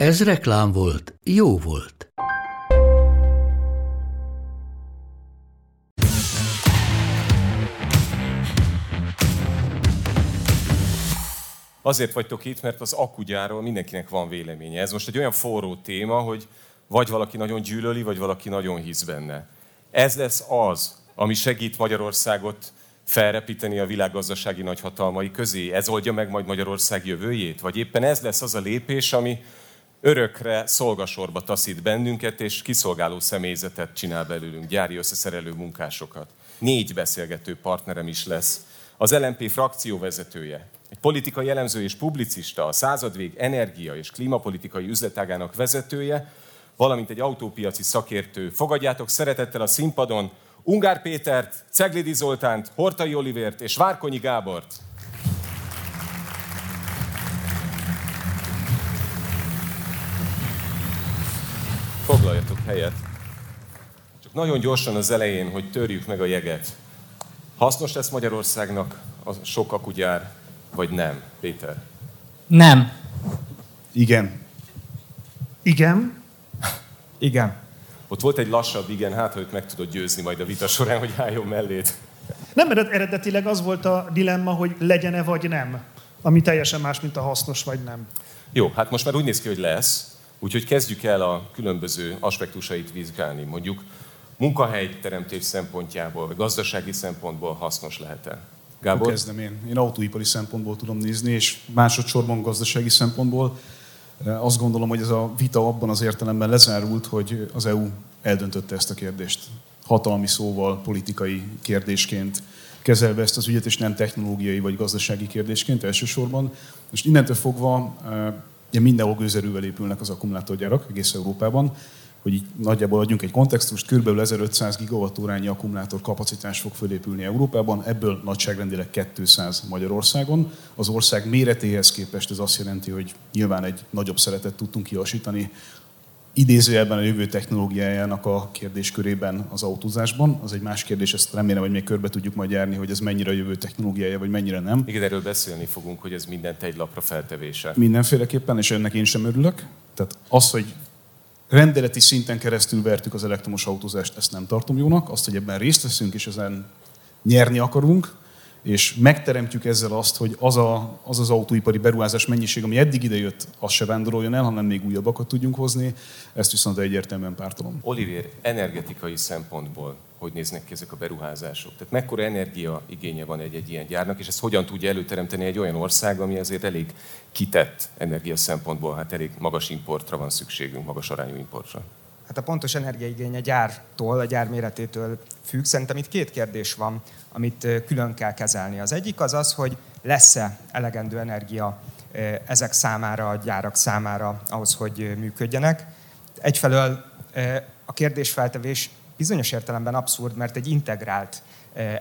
Ez reklám volt, jó volt. Azért vagytok itt, mert az akugyáról mindenkinek van véleménye. Ez most egy olyan forró téma, hogy vagy valaki nagyon gyűlöli, vagy valaki nagyon hisz benne. Ez lesz az, ami segít Magyarországot felrepíteni a világgazdasági nagyhatalmai közé? Ez oldja meg majd Magyarország jövőjét? Vagy éppen ez lesz az a lépés, ami örökre szolgasorba taszít bennünket, és kiszolgáló személyzetet csinál belőlünk, gyári összeszerelő munkásokat. Négy beszélgető partnerem is lesz. Az LNP frakcióvezetője, egy politikai elemző és publicista, a századvég energia és klímapolitikai üzletágának vezetője, valamint egy autópiaci szakértő. Fogadjátok szeretettel a színpadon Ungár Pétert, Ceglidi Zoltánt, Hortai Olivért és Várkonyi Gábort. Foglaljatok helyet. Csak nagyon gyorsan az elején, hogy törjük meg a jeget. Hasznos lesz Magyarországnak a sok akugyár, vagy nem? Péter? Nem. Igen. Igen. Igen. Ott volt egy lassabb igen, hát hogy meg tudod győzni majd a vita során, hogy álljon mellét. Nem, mert eredetileg az volt a dilemma, hogy legyen-e vagy nem. Ami teljesen más, mint a hasznos vagy nem. Jó, hát most már úgy néz ki, hogy lesz, úgyhogy kezdjük el a különböző aspektusait vizsgálni. Mondjuk munkahelyteremtés szempontjából, vagy gazdasági szempontból hasznos lehet-e? Gábor? Kezdem én. Én autóipari szempontból tudom nézni, és másodszorban gazdasági szempontból. Azt gondolom, hogy ez a vita abban az értelemben lezárult, hogy az EU eldöntötte ezt a kérdést. Hatalmi szóval, politikai kérdésként kezelve ezt az ügyet, és nem technológiai vagy gazdasági kérdésként elsősorban. Most innentől fogva ugye mindenhol gőzerővel épülnek az akkumulátorgyárak egész Európában, hogy így nagyjából adjunk egy kontextust, kb. 1500 gigawattórányi akkumulátor kapacitás fog fölépülni Európában, ebből nagyságrendileg 200 Magyarországon. Az ország méretéhez képest ez azt jelenti, hogy nyilván egy nagyobb szeretet tudtunk kiasítani idézőjelben a jövő technológiájának a kérdéskörében az autózásban. Az egy más kérdés, ezt remélem, hogy még körbe tudjuk majd járni, hogy ez mennyire a jövő technológiája, vagy mennyire nem. Igen, erről beszélni fogunk, hogy ez mindent egy lapra feltevése. Mindenféleképpen, és ennek én sem örülök. Tehát az, hogy rendeleti szinten keresztül vertük az elektromos autózást, ezt nem tartom jónak. Azt, hogy ebben részt veszünk, és ezen nyerni akarunk, és megteremtjük ezzel azt, hogy az, a, az az autóipari beruházás mennyiség, ami eddig idejött, az se vándoroljon el, hanem még újabbakat tudjunk hozni, ezt viszont egyértelműen pártolom. Olivier, energetikai szempontból hogy néznek ki ezek a beruházások? Tehát mekkora energia igénye van egy, egy ilyen gyárnak, és ezt hogyan tudja előteremteni egy olyan ország, ami azért elég kitett energia szempontból, hát elég magas importra van szükségünk, magas arányú importra? Hát a pontos energiaigény a gyártól, a gyár méretétől függ. Szerintem itt két kérdés van, amit külön kell kezelni. Az egyik az az, hogy lesz-e elegendő energia ezek számára, a gyárak számára ahhoz, hogy működjenek. Egyfelől a kérdésfeltevés bizonyos értelemben abszurd, mert egy integrált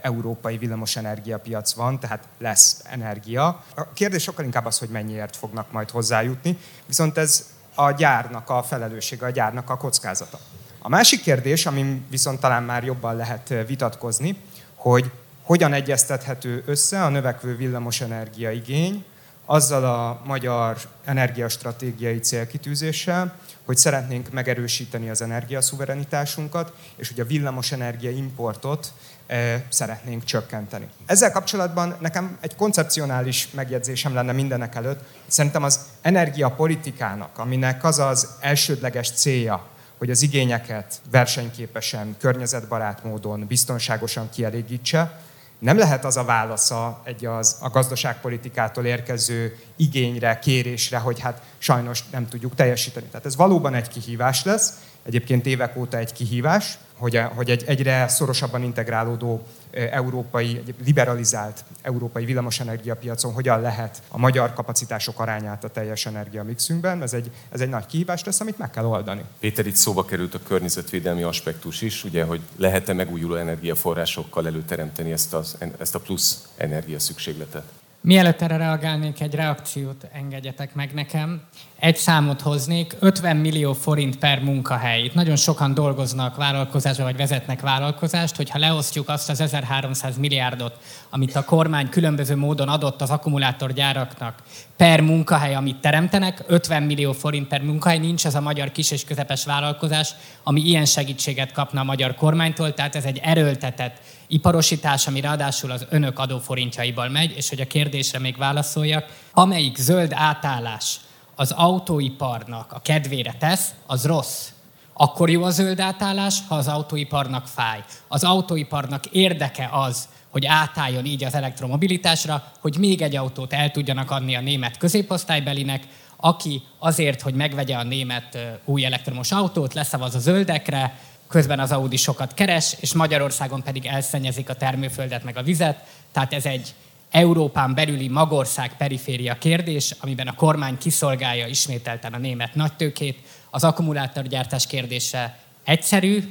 európai villamosenergiapiac van, tehát lesz energia. A kérdés sokkal inkább az, hogy mennyiért fognak majd hozzájutni, viszont ez a gyárnak a felelőssége, a gyárnak a kockázata. A másik kérdés, amin viszont talán már jobban lehet vitatkozni, hogy hogyan egyeztethető össze a növekvő villamosenergia igény azzal a magyar energiastratégiai célkitűzéssel, hogy szeretnénk megerősíteni az energiaszuverenitásunkat, és hogy a villamosenergia importot e, szeretnénk csökkenteni. Ezzel kapcsolatban nekem egy koncepcionális megjegyzésem lenne mindenek előtt. Szerintem az energiapolitikának, aminek az az elsődleges célja, hogy az igényeket versenyképesen, környezetbarát módon, biztonságosan kielégítse, nem lehet az a válasza egy az, a gazdaságpolitikától érkező igényre, kérésre, hogy hát sajnos nem tudjuk teljesíteni. Tehát ez valóban egy kihívás lesz, egyébként évek óta egy kihívás, hogy, hogy egy egyre szorosabban integrálódó európai, egy liberalizált európai villamosenergiapiacon hogyan lehet a magyar kapacitások arányát a teljes energiamixünkben. Ez egy, ez egy nagy kihívás lesz, amit meg kell oldani. Péter, itt szóba került a környezetvédelmi aspektus is, ugye, hogy lehet-e megújuló energiaforrásokkal előteremteni ezt, az, ezt a plusz energia szükségletet? Mielőtt erre reagálnék, egy reakciót engedjetek meg nekem. Egy számot hoznék, 50 millió forint per munkahely. Itt nagyon sokan dolgoznak vállalkozásban, vagy vezetnek vállalkozást, hogyha leosztjuk azt az 1300 milliárdot, amit a kormány különböző módon adott az akkumulátorgyáraknak per munkahely, amit teremtenek, 50 millió forint per munkahely, nincs ez a magyar kis és közepes vállalkozás, ami ilyen segítséget kapna a magyar kormánytól, tehát ez egy erőltetett iparosítás, ami ráadásul az önök adóforintjaiból megy, és hogy a kérdésre még válaszoljak, amelyik zöld átállás az autóiparnak a kedvére tesz, az rossz. Akkor jó a zöld átállás, ha az autóiparnak fáj. Az autóiparnak érdeke az, hogy átálljon így az elektromobilitásra, hogy még egy autót el tudjanak adni a német középosztálybelinek, aki azért, hogy megvegye a német új elektromos autót, leszavaz a zöldekre, közben az Audi sokat keres, és Magyarországon pedig elszennyezik a termőföldet meg a vizet. Tehát ez egy Európán belüli magország periféria kérdés, amiben a kormány kiszolgálja ismételten a német nagytőkét. Az akkumulátorgyártás kérdése egyszerű,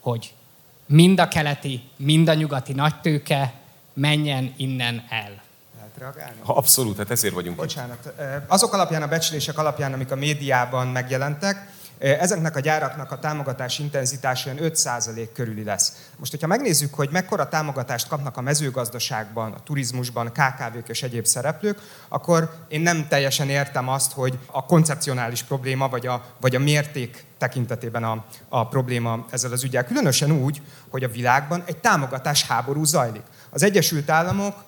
hogy mind a keleti, mind a nyugati nagytőke menjen innen el. Lehet reagálni? Ha abszolút, hát ezért vagyunk Bocsánat. Azok alapján, a becslések alapján, amik a médiában megjelentek, Ezeknek a gyáraknak a támogatás intenzitása 5% körüli lesz. Most, hogyha megnézzük, hogy mekkora támogatást kapnak a mezőgazdaságban, a turizmusban, KKV-k és egyéb szereplők, akkor én nem teljesen értem azt, hogy a koncepcionális probléma, vagy a, vagy a mérték tekintetében a, a probléma ezzel az ügyel. Különösen úgy, hogy a világban egy támogatás háború zajlik. Az Egyesült Államok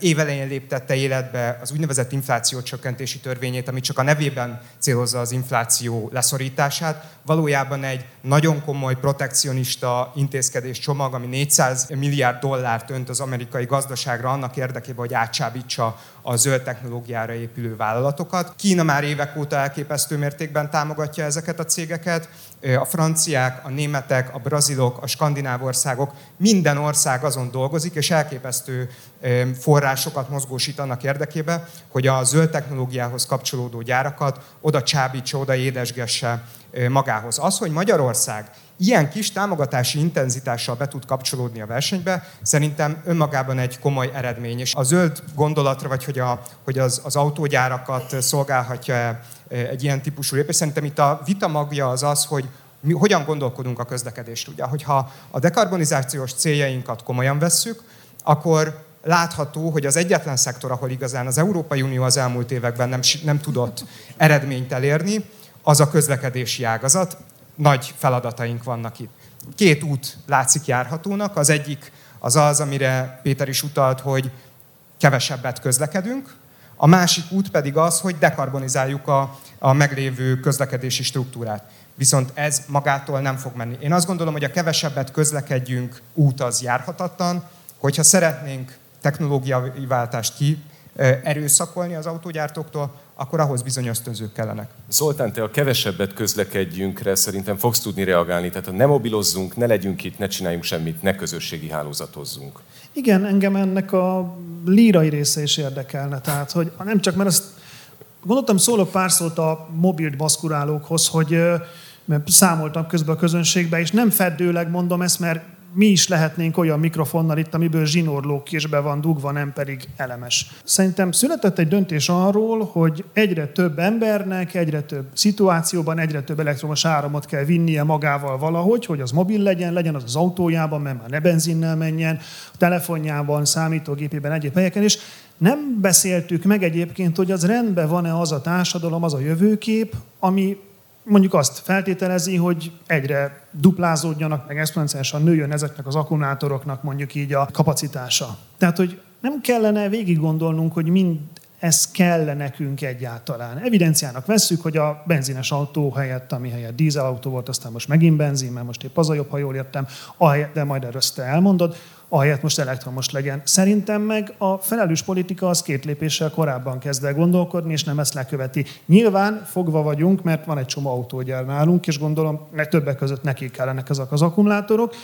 évelején léptette életbe az úgynevezett infláció csökkentési törvényét, ami csak a nevében célozza az infláció leszorítását. Valójában egy nagyon komoly protekcionista intézkedés csomag, ami 400 milliárd dollárt önt az amerikai gazdaságra annak érdekében, hogy átsábítsa a zöld technológiára épülő vállalatokat. Kína már évek óta elképesztő mértékben támogatja ezeket a cégeket. A franciák, a németek, a brazilok, a skandináv országok, minden ország azon dolgozik, és elképesztő forrásokat mozgósítanak érdekébe, hogy a zöld technológiához kapcsolódó gyárakat oda csábítsa, oda édesgesse magához. Az, hogy Magyarország ilyen kis támogatási intenzitással be tud kapcsolódni a versenybe, szerintem önmagában egy komoly eredmény. És a zöld gondolatra, vagy hogy, a, hogy az, az autógyárakat szolgálhatja egy ilyen típusú lépés, szerintem itt a vita magja az az, hogy mi hogyan gondolkodunk a közlekedést. Ugye, hogyha a dekarbonizációs céljainkat komolyan vesszük, akkor látható, hogy az egyetlen szektor, ahol igazán az Európai Unió az elmúlt években nem, nem tudott eredményt elérni, az a közlekedési ágazat. Nagy feladataink vannak itt. Két út látszik járhatónak. Az egyik az az, amire Péter is utalt, hogy kevesebbet közlekedünk. A másik út pedig az, hogy dekarbonizáljuk a, a meglévő közlekedési struktúrát. Viszont ez magától nem fog menni. Én azt gondolom, hogy a kevesebbet közlekedjünk út az járhatatlan, hogyha szeretnénk technológiai váltást ki erőszakolni az autógyártóktól, akkor ahhoz bizony ösztönzők kellenek. Zoltán, te a kevesebbet közlekedjünkre szerintem fogsz tudni reagálni. Tehát ne mobilozzunk, ne legyünk itt, ne csináljunk semmit, ne közösségi hálózatozzunk. Igen, engem ennek a lírai része is érdekelne. Tehát, hogy nem csak, mert azt gondoltam, szólok pár szót a mobil baszkurálókhoz, hogy mert számoltam közben a közönségbe, és nem feddőleg mondom ezt, mert mi is lehetnénk olyan mikrofonnal itt, amiből zsinórló késbe van dugva, nem pedig elemes. Szerintem született egy döntés arról, hogy egyre több embernek, egyre több szituációban, egyre több elektromos áramot kell vinnie magával valahogy, hogy az mobil legyen, legyen az az autójában, mert már ne benzinnel menjen, a telefonjában, számítógépében, egyéb helyeken, és nem beszéltük meg egyébként, hogy az rendben van-e az a társadalom, az a jövőkép, ami mondjuk azt feltételezi, hogy egyre duplázódjanak, meg exponenciálisan nőjön ezeknek az akkumulátoroknak mondjuk így a kapacitása. Tehát, hogy nem kellene végig gondolnunk, hogy mind ez kell nekünk egyáltalán. Evidenciának vesszük, hogy a benzines autó helyett, ami helyett dízelautó volt, aztán most megint benzin, mert most épp az a jobb, ha jól értem, de majd erről te elmondod, ahelyett most elektromos legyen. Szerintem meg a felelős politika az két lépéssel korábban kezd el gondolkodni, és nem ezt leköveti. Nyilván fogva vagyunk, mert van egy csomó autógyár nálunk, és gondolom, meg többek között nekik kellenek ezek az akkumulátorok.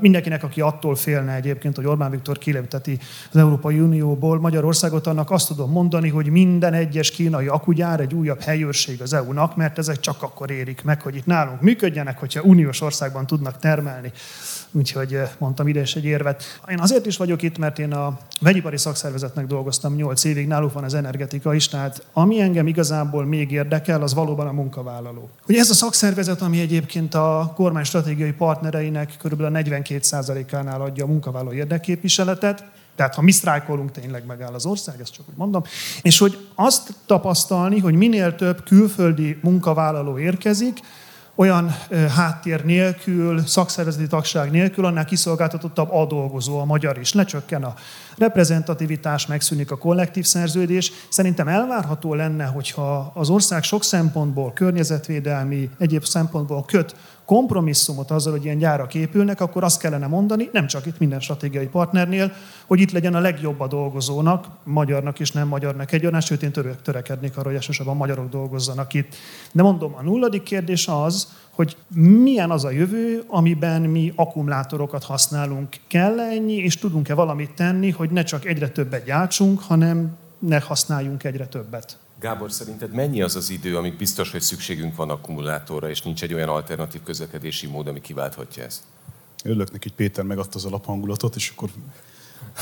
Mindenkinek, aki attól félne egyébként, hogy Orbán Viktor kilépteti az Európai Unióból Magyarországot, annak azt tudom mondani, hogy minden egyes kínai akugyár egy újabb helyőrség az EU-nak, mert ezek csak akkor érik meg, hogy itt nálunk működjenek, hogyha uniós országban tudnak termelni úgyhogy eh, mondtam ide is egy érvet. Én azért is vagyok itt, mert én a vegyipari szakszervezetnek dolgoztam 8 évig, náluk van az energetika is, tehát ami engem igazából még érdekel, az valóban a munkavállaló. Ugye ez a szakszervezet, ami egyébként a kormány stratégiai partnereinek kb. a 42%-ánál adja a munkavállaló érdekképviseletet, tehát ha mi sztrájkolunk, tényleg megáll az ország, ezt csak úgy mondom. És hogy azt tapasztalni, hogy minél több külföldi munkavállaló érkezik, olyan háttér nélkül, szakszervezeti tagság nélkül, annál kiszolgáltatottabb a dolgozó, a magyar is. Lecsökken a reprezentativitás, megszűnik a kollektív szerződés. Szerintem elvárható lenne, hogyha az ország sok szempontból, környezetvédelmi, egyéb szempontból köt kompromisszumot azzal, hogy ilyen gyárak épülnek, akkor azt kellene mondani, nem csak itt minden stratégiai partnernél, hogy itt legyen a legjobb a dolgozónak, magyarnak és nem magyarnak egyaránt, sőt én törekednék arra, hogy elsősorban magyarok dolgozzanak itt. De mondom, a nulladik kérdés az, hogy milyen az a jövő, amiben mi akkumulátorokat használunk. kell -e ennyi, és tudunk-e valamit tenni, hogy ne csak egyre többet gyártsunk, hanem ne használjunk egyre többet. Gábor, szerinted mennyi az az idő, amíg biztos, hogy szükségünk van akkumulátorra, és nincs egy olyan alternatív közlekedési mód, ami kiválthatja ezt? Örülök neki, Péter megadta az alaphangulatot, és akkor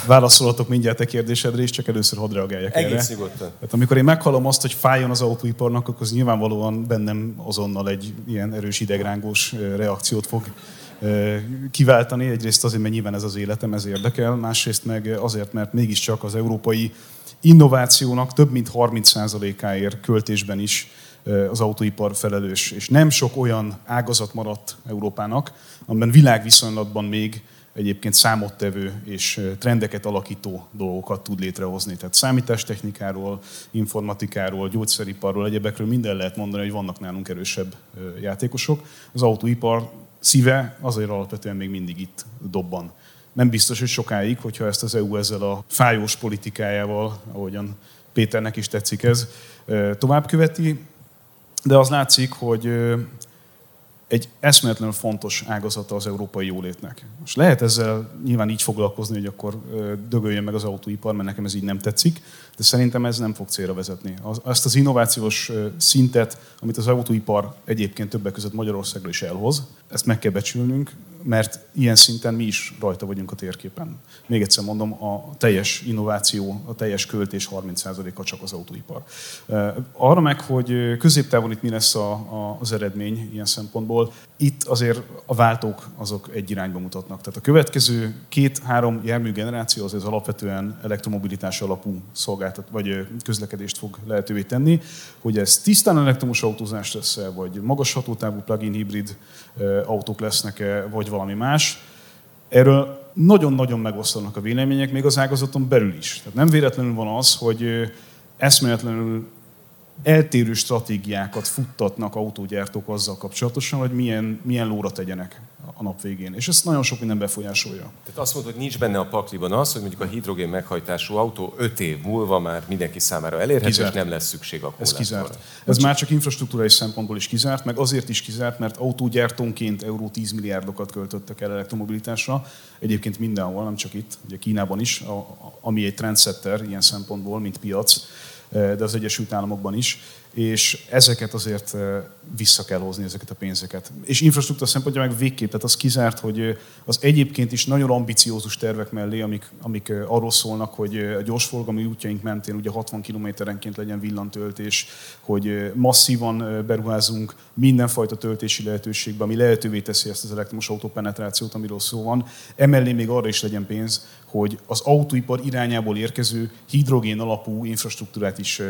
válaszolhatok mindjárt a kérdésedre is, csak először hadd reagáljak Egész erre. nyugodtan. Hát amikor én meghallom azt, hogy fájjon az autóiparnak, akkor az nyilvánvalóan bennem azonnal egy ilyen erős idegrángós reakciót fog kiváltani. Egyrészt azért, mert nyilván ez az életem, ez érdekel, másrészt meg azért, mert mégiscsak az európai innovációnak több mint 30%-áért költésben is az autóipar felelős. És nem sok olyan ágazat maradt Európának, amiben világviszonylatban még egyébként számottevő és trendeket alakító dolgokat tud létrehozni. Tehát számítástechnikáról, informatikáról, gyógyszeriparról, egyebekről minden lehet mondani, hogy vannak nálunk erősebb játékosok. Az autóipar szíve azért alapvetően még mindig itt dobban. Nem biztos, hogy sokáig, hogyha ezt az EU ezzel a fájós politikájával, ahogyan Péternek is tetszik ez, tovább követi, de az látszik, hogy egy eszméletlenül fontos ágazata az európai jólétnek. Most lehet ezzel nyilván így foglalkozni, hogy akkor dögöljön meg az autóipar, mert nekem ez így nem tetszik, de szerintem ez nem fog célra vezetni. Azt az innovációs szintet, amit az autóipar egyébként többek között Magyarországról is elhoz, ezt meg kell becsülnünk, mert ilyen szinten mi is rajta vagyunk a térképen. Még egyszer mondom, a teljes innováció, a teljes költés 30%-a csak az autóipar. Arra meg, hogy középtávon itt mi lesz a, a, az eredmény ilyen szempontból, itt azért a váltók azok egy irányba mutatnak. Tehát a következő két-három jármű generáció az, az alapvetően elektromobilitás alapú szolgáltat, vagy közlekedést fog lehetővé tenni, hogy ez tisztán elektromos autózás lesz-e, vagy magas hatótávú plug-in hibrid autók lesznek-e, vagy valami más. Erről nagyon-nagyon megosztanak a vélemények, még az ágazaton belül is. Tehát nem véletlenül van az, hogy eszméletlenül eltérő stratégiákat futtatnak autógyártók azzal kapcsolatosan, hogy milyen, milyen lóra tegyenek a nap végén. És ezt nagyon sok minden befolyásolja. Tehát azt mondod, hogy nincs benne a pakliban az, hogy mondjuk a hidrogén meghajtású autó 5 év múlva már mindenki számára elérhető, kizárt. és nem lesz szükség a Ez kizárt. Ez már csak infrastruktúrai szempontból is kizárt, meg azért is kizárt, mert autógyártónként euró 10 milliárdokat költöttek el elektromobilitásra. Egyébként mindenhol, nem csak itt, ugye Kínában is, ami egy trendsetter ilyen szempontból, mint piac de az Egyesült Államokban is, és ezeket azért vissza kell hozni, ezeket a pénzeket. És infrastruktúra szempontja meg végképp, tehát az kizárt, hogy az egyébként is nagyon ambiciózus tervek mellé, amik, amik arról szólnak, hogy a gyorsforgalmi útjaink mentén ugye 60 kilométerenként legyen villantöltés, hogy masszívan beruházunk mindenfajta töltési lehetőségbe, ami lehetővé teszi ezt az elektromos autó penetrációt, amiről szó van. Emellé még arra is legyen pénz, hogy az autóipar irányából érkező hidrogén alapú infrastruktúrát is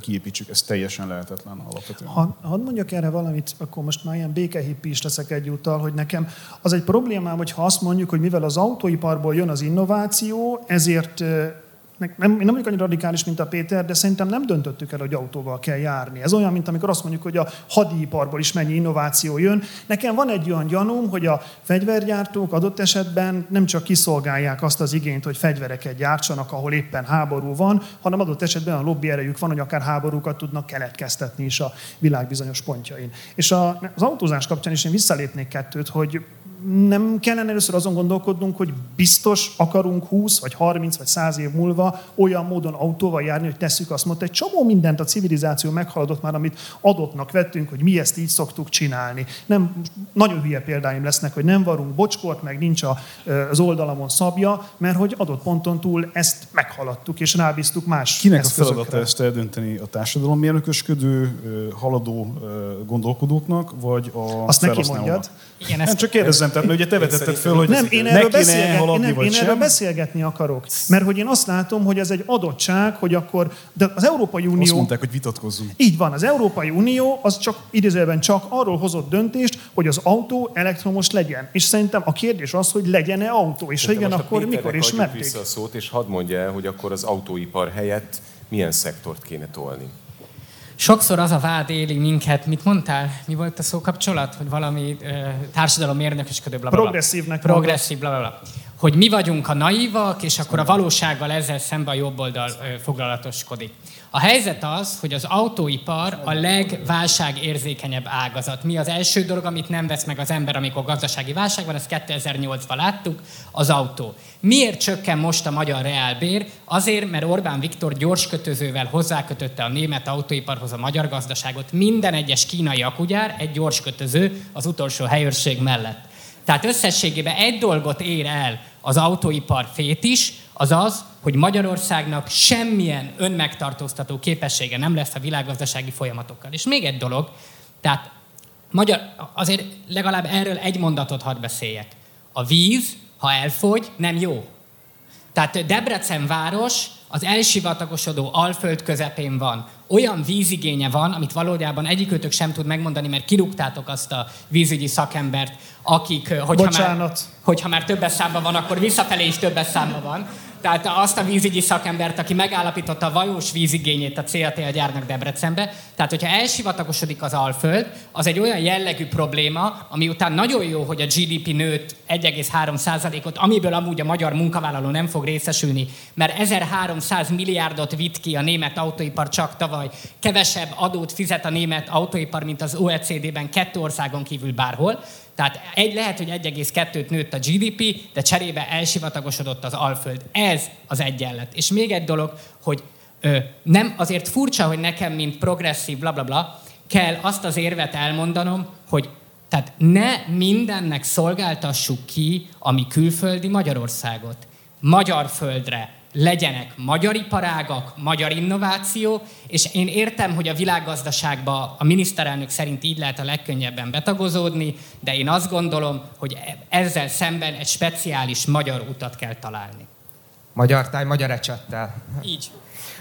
kiépítsük. Ez teljesen lehetetlen alapvetően. Ha, hadd mondjak erre valamit, akkor most már ilyen békehippi is leszek egyúttal, hogy nekem az egy problémám, hogy ha azt mondjuk, hogy mivel az autóiparból jön az innováció, ezért nem, én nem vagyok annyira radikális, mint a Péter, de szerintem nem döntöttük el, hogy autóval kell járni. Ez olyan, mint amikor azt mondjuk, hogy a hadiiparból is mennyi innováció jön. Nekem van egy olyan gyanúm, hogy a fegyvergyártók adott esetben nem csak kiszolgálják azt az igényt, hogy fegyvereket gyártsanak, ahol éppen háború van, hanem adott esetben a lobby erejük van, hogy akár háborúkat tudnak keletkeztetni is a világ bizonyos pontjain. És a, az autózás kapcsán is én visszalépnék kettőt, hogy nem kellene először azon gondolkodnunk, hogy biztos akarunk 20 vagy 30 vagy 100 év múlva olyan módon autóval járni, hogy tesszük azt mondta, egy csomó mindent a civilizáció meghaladott már, amit adottnak vettünk, hogy mi ezt így szoktuk csinálni. Nem, nagyon hülye példáim lesznek, hogy nem varunk bocskort, meg nincs a, az oldalamon szabja, mert hogy adott ponton túl ezt meghaladtuk, és rábíztuk más Kinek a feladata ezt eldönteni? A társadalom mérnökösködő, haladó gondolkodóknak, vagy a Azt neki mondjad. Igen, ezt... Nem csak kérdezem, tehát mert ugye te vetetted föl, hogy nem, én erről, beszélget, nem, én erről beszélgetni akarok. Mert hogy én azt látom, hogy ez egy adottság, hogy akkor, de az Európai Unió... Azt mondták, hogy vitatkozzunk. Így van, az Európai Unió az csak idézőben csak arról hozott döntést, hogy az autó elektromos legyen. És szerintem a kérdés az, hogy legyen-e autó, és ha igen, akkor mikor és meddig. vissza a szót, és hadd mondja el, hogy akkor az autóipar helyett milyen szektort kéne tolni. Sokszor az a vád éli minket, mit mondtál? Mi volt a szókapcsolat? Hogy valami uh, társadalom mérnökösködő, bla, bla, bla. Progresszívnek. Progresszív, bla, bla, bla. Hogy mi vagyunk a naívak, és akkor a valósággal ezzel szemben a jobb oldal uh, foglalatoskodik. A helyzet az, hogy az autóipar a legválságérzékenyebb ágazat. Mi az első dolog, amit nem vesz meg az ember, amikor gazdasági válság van, ezt 2008-ban láttuk, az autó. Miért csökken most a magyar reálbér? Azért, mert Orbán Viktor gyors kötözővel hozzákötötte a német autóiparhoz a magyar gazdaságot. Minden egyes kínai akugyár egy gyors kötöző az utolsó helyőrség mellett. Tehát összességében egy dolgot ér el az autóipar fét is, az az, hogy Magyarországnak semmilyen önmegtartóztató képessége nem lesz a világgazdasági folyamatokkal. És még egy dolog, tehát magyar, azért legalább erről egy mondatot hadd beszéljek. A víz, ha elfogy, nem jó. Tehát Debrecen város az elsivatagosodó Alföld közepén van. Olyan vízigénye van, amit valójában egyikőtök sem tud megmondani, mert kirúgtátok azt a vízügyi szakembert, akik, hogyha Bocsánat. már, hogyha már többes számban van, akkor visszafelé is többes számban van. Tehát azt a vízügyi szakembert, aki megállapította a vajós vízigényét a CATL gyárnak Debrecenbe. Tehát, hogyha elsivatagosodik az Alföld, az egy olyan jellegű probléma, ami után nagyon jó, hogy a GDP nőtt 1,3%-ot, amiből amúgy a magyar munkavállaló nem fog részesülni, mert 1300 milliárdot vitt ki a német autóipar csak tavaly. Kevesebb adót fizet a német autóipar, mint az OECD-ben kettő országon kívül bárhol. Tehát egy lehet, hogy 1,2-t nőtt a GDP, de cserébe elsivatagosodott az alföld. Ez az egyenlet. És még egy dolog, hogy ö, nem azért furcsa, hogy nekem, mint progresszív, bla, bla, bla, kell azt az érvet elmondanom, hogy tehát ne mindennek szolgáltassuk ki, ami külföldi Magyarországot. Magyar földre, legyenek magyar iparágak, magyar innováció, és én értem, hogy a világgazdaságba a miniszterelnök szerint így lehet a legkönnyebben betagozódni, de én azt gondolom, hogy ezzel szemben egy speciális magyar utat kell találni. Magyar táj, magyar ecsettel. Így.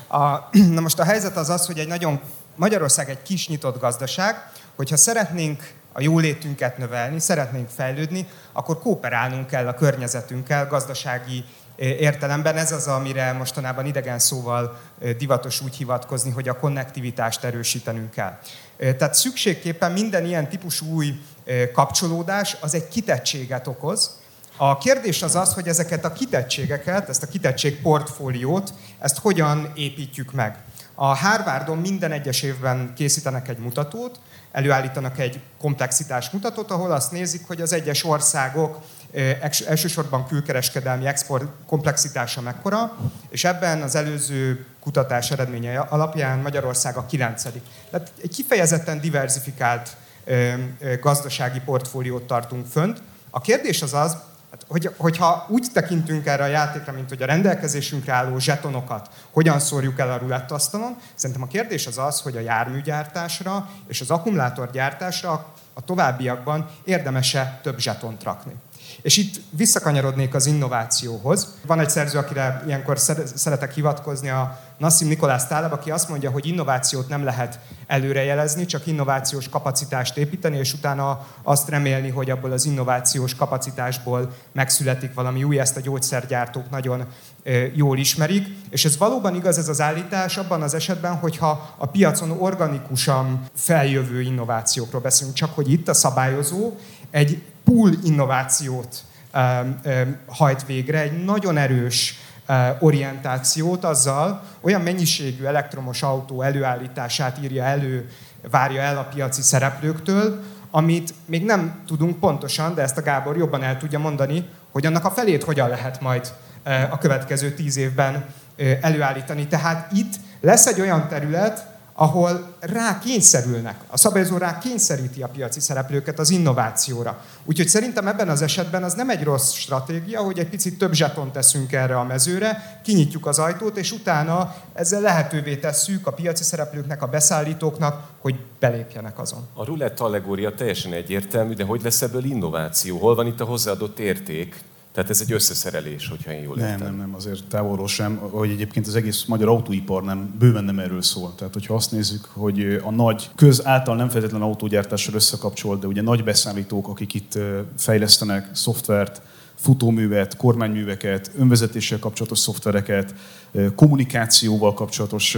A, na most a helyzet az az, hogy egy nagyon, Magyarország egy kis nyitott gazdaság, hogyha szeretnénk a jólétünket növelni, szeretnénk fejlődni, akkor kooperálnunk kell a környezetünkkel, gazdasági értelemben. Ez az, amire mostanában idegen szóval divatos úgy hivatkozni, hogy a konnektivitást erősítenünk kell. Tehát szükségképpen minden ilyen típusú új kapcsolódás az egy kitettséget okoz. A kérdés az az, hogy ezeket a kitettségeket, ezt a kitettség portfóliót, ezt hogyan építjük meg. A Harvardon minden egyes évben készítenek egy mutatót, előállítanak egy komplexitás mutatót, ahol azt nézik, hogy az egyes országok elsősorban külkereskedelmi export komplexitása mekkora, és ebben az előző kutatás eredményei alapján Magyarország a kilencedik. Tehát egy kifejezetten diversifikált gazdasági portfóliót tartunk fönt. A kérdés az az, Hát, hogy, hogyha úgy tekintünk erre a játékra, mint hogy a rendelkezésünkre álló zsetonokat hogyan szórjuk el a rulettasztalon, szerintem a kérdés az az, hogy a járműgyártásra és az akkumulátorgyártásra a továbbiakban érdemese több zsetont rakni. És itt visszakanyarodnék az innovációhoz. Van egy szerző, akire ilyenkor szeretek hivatkozni, a Nassim Nikolás Tálab, aki azt mondja, hogy innovációt nem lehet előrejelezni, csak innovációs kapacitást építeni, és utána azt remélni, hogy abból az innovációs kapacitásból megszületik valami új, ezt a gyógyszergyártók nagyon jól ismerik. És ez valóban igaz ez az állítás abban az esetben, hogyha a piacon organikusan feljövő innovációkról beszélünk, csak hogy itt a szabályozó egy pool innovációt hajt végre, egy nagyon erős orientációt azzal, olyan mennyiségű elektromos autó előállítását írja elő, várja el a piaci szereplőktől, amit még nem tudunk pontosan, de ezt a Gábor jobban el tudja mondani, hogy annak a felét hogyan lehet majd a következő tíz évben előállítani. Tehát itt lesz egy olyan terület, ahol rá kényszerülnek, a szabályozó rá kényszeríti a piaci szereplőket az innovációra. Úgyhogy szerintem ebben az esetben az nem egy rossz stratégia, hogy egy picit több zseton teszünk erre a mezőre, kinyitjuk az ajtót, és utána ezzel lehetővé tesszük a piaci szereplőknek, a beszállítóknak, hogy belépjenek azon. A rulett allegória teljesen egyértelmű, de hogy lesz ebből innováció? Hol van itt a hozzáadott érték? Tehát ez egy összeszerelés, hogyha én jól nem, értem. Nem, nem, azért távolról sem, hogy egyébként az egész magyar autóipar nem, bőven nem erről szól. Tehát, hogyha azt nézzük, hogy a nagy köz által nem feltétlenül autógyártással összekapcsolt, de ugye nagy beszállítók, akik itt fejlesztenek szoftvert, futóművet, kormányműveket, önvezetéssel kapcsolatos szoftvereket, kommunikációval kapcsolatos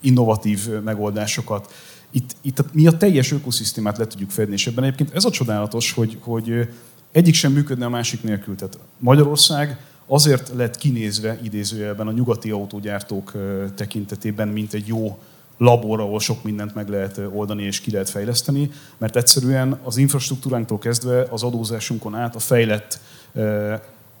innovatív megoldásokat. Itt, itt mi a teljes ökoszisztémát le tudjuk fedni, és ebben egyébként ez a csodálatos, hogy, hogy egyik sem működne a másik nélkül. Tehát Magyarország azért lett kinézve idézőjelben a nyugati autógyártók tekintetében, mint egy jó labor, ahol sok mindent meg lehet oldani és ki lehet fejleszteni, mert egyszerűen az infrastruktúránktól kezdve az adózásunkon át a fejlett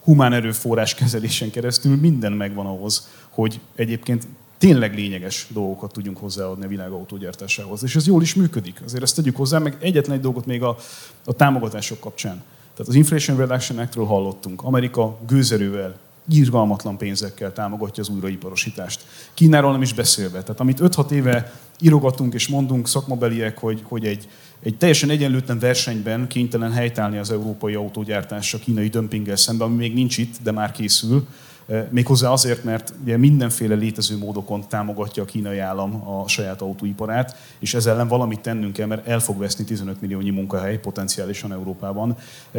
humán erőforrás kezelésen keresztül minden megvan ahhoz, hogy egyébként tényleg lényeges dolgokat tudjunk hozzáadni a világ autógyártásához. És ez jól is működik. Azért ezt tegyük hozzá, meg egyetlen egy dolgot még a, a támogatások kapcsán. Tehát az Inflation Reduction Act-ről hallottunk. Amerika gőzerővel, irgalmatlan pénzekkel támogatja az újraiparosítást. Kínáról nem is beszélve. Tehát amit 5-6 éve írogatunk és mondunk szakmabeliek, hogy, hogy egy, egy teljesen egyenlőtlen versenyben kénytelen helytállni az európai autógyártás a kínai dömpinggel szemben, ami még nincs itt, de már készül, Méghozzá azért, mert ugye mindenféle létező módokon támogatja a kínai állam a saját autóiparát, és ezzel ellen valamit tennünk kell, mert el fog veszni 15 milliónyi munkahely potenciálisan Európában.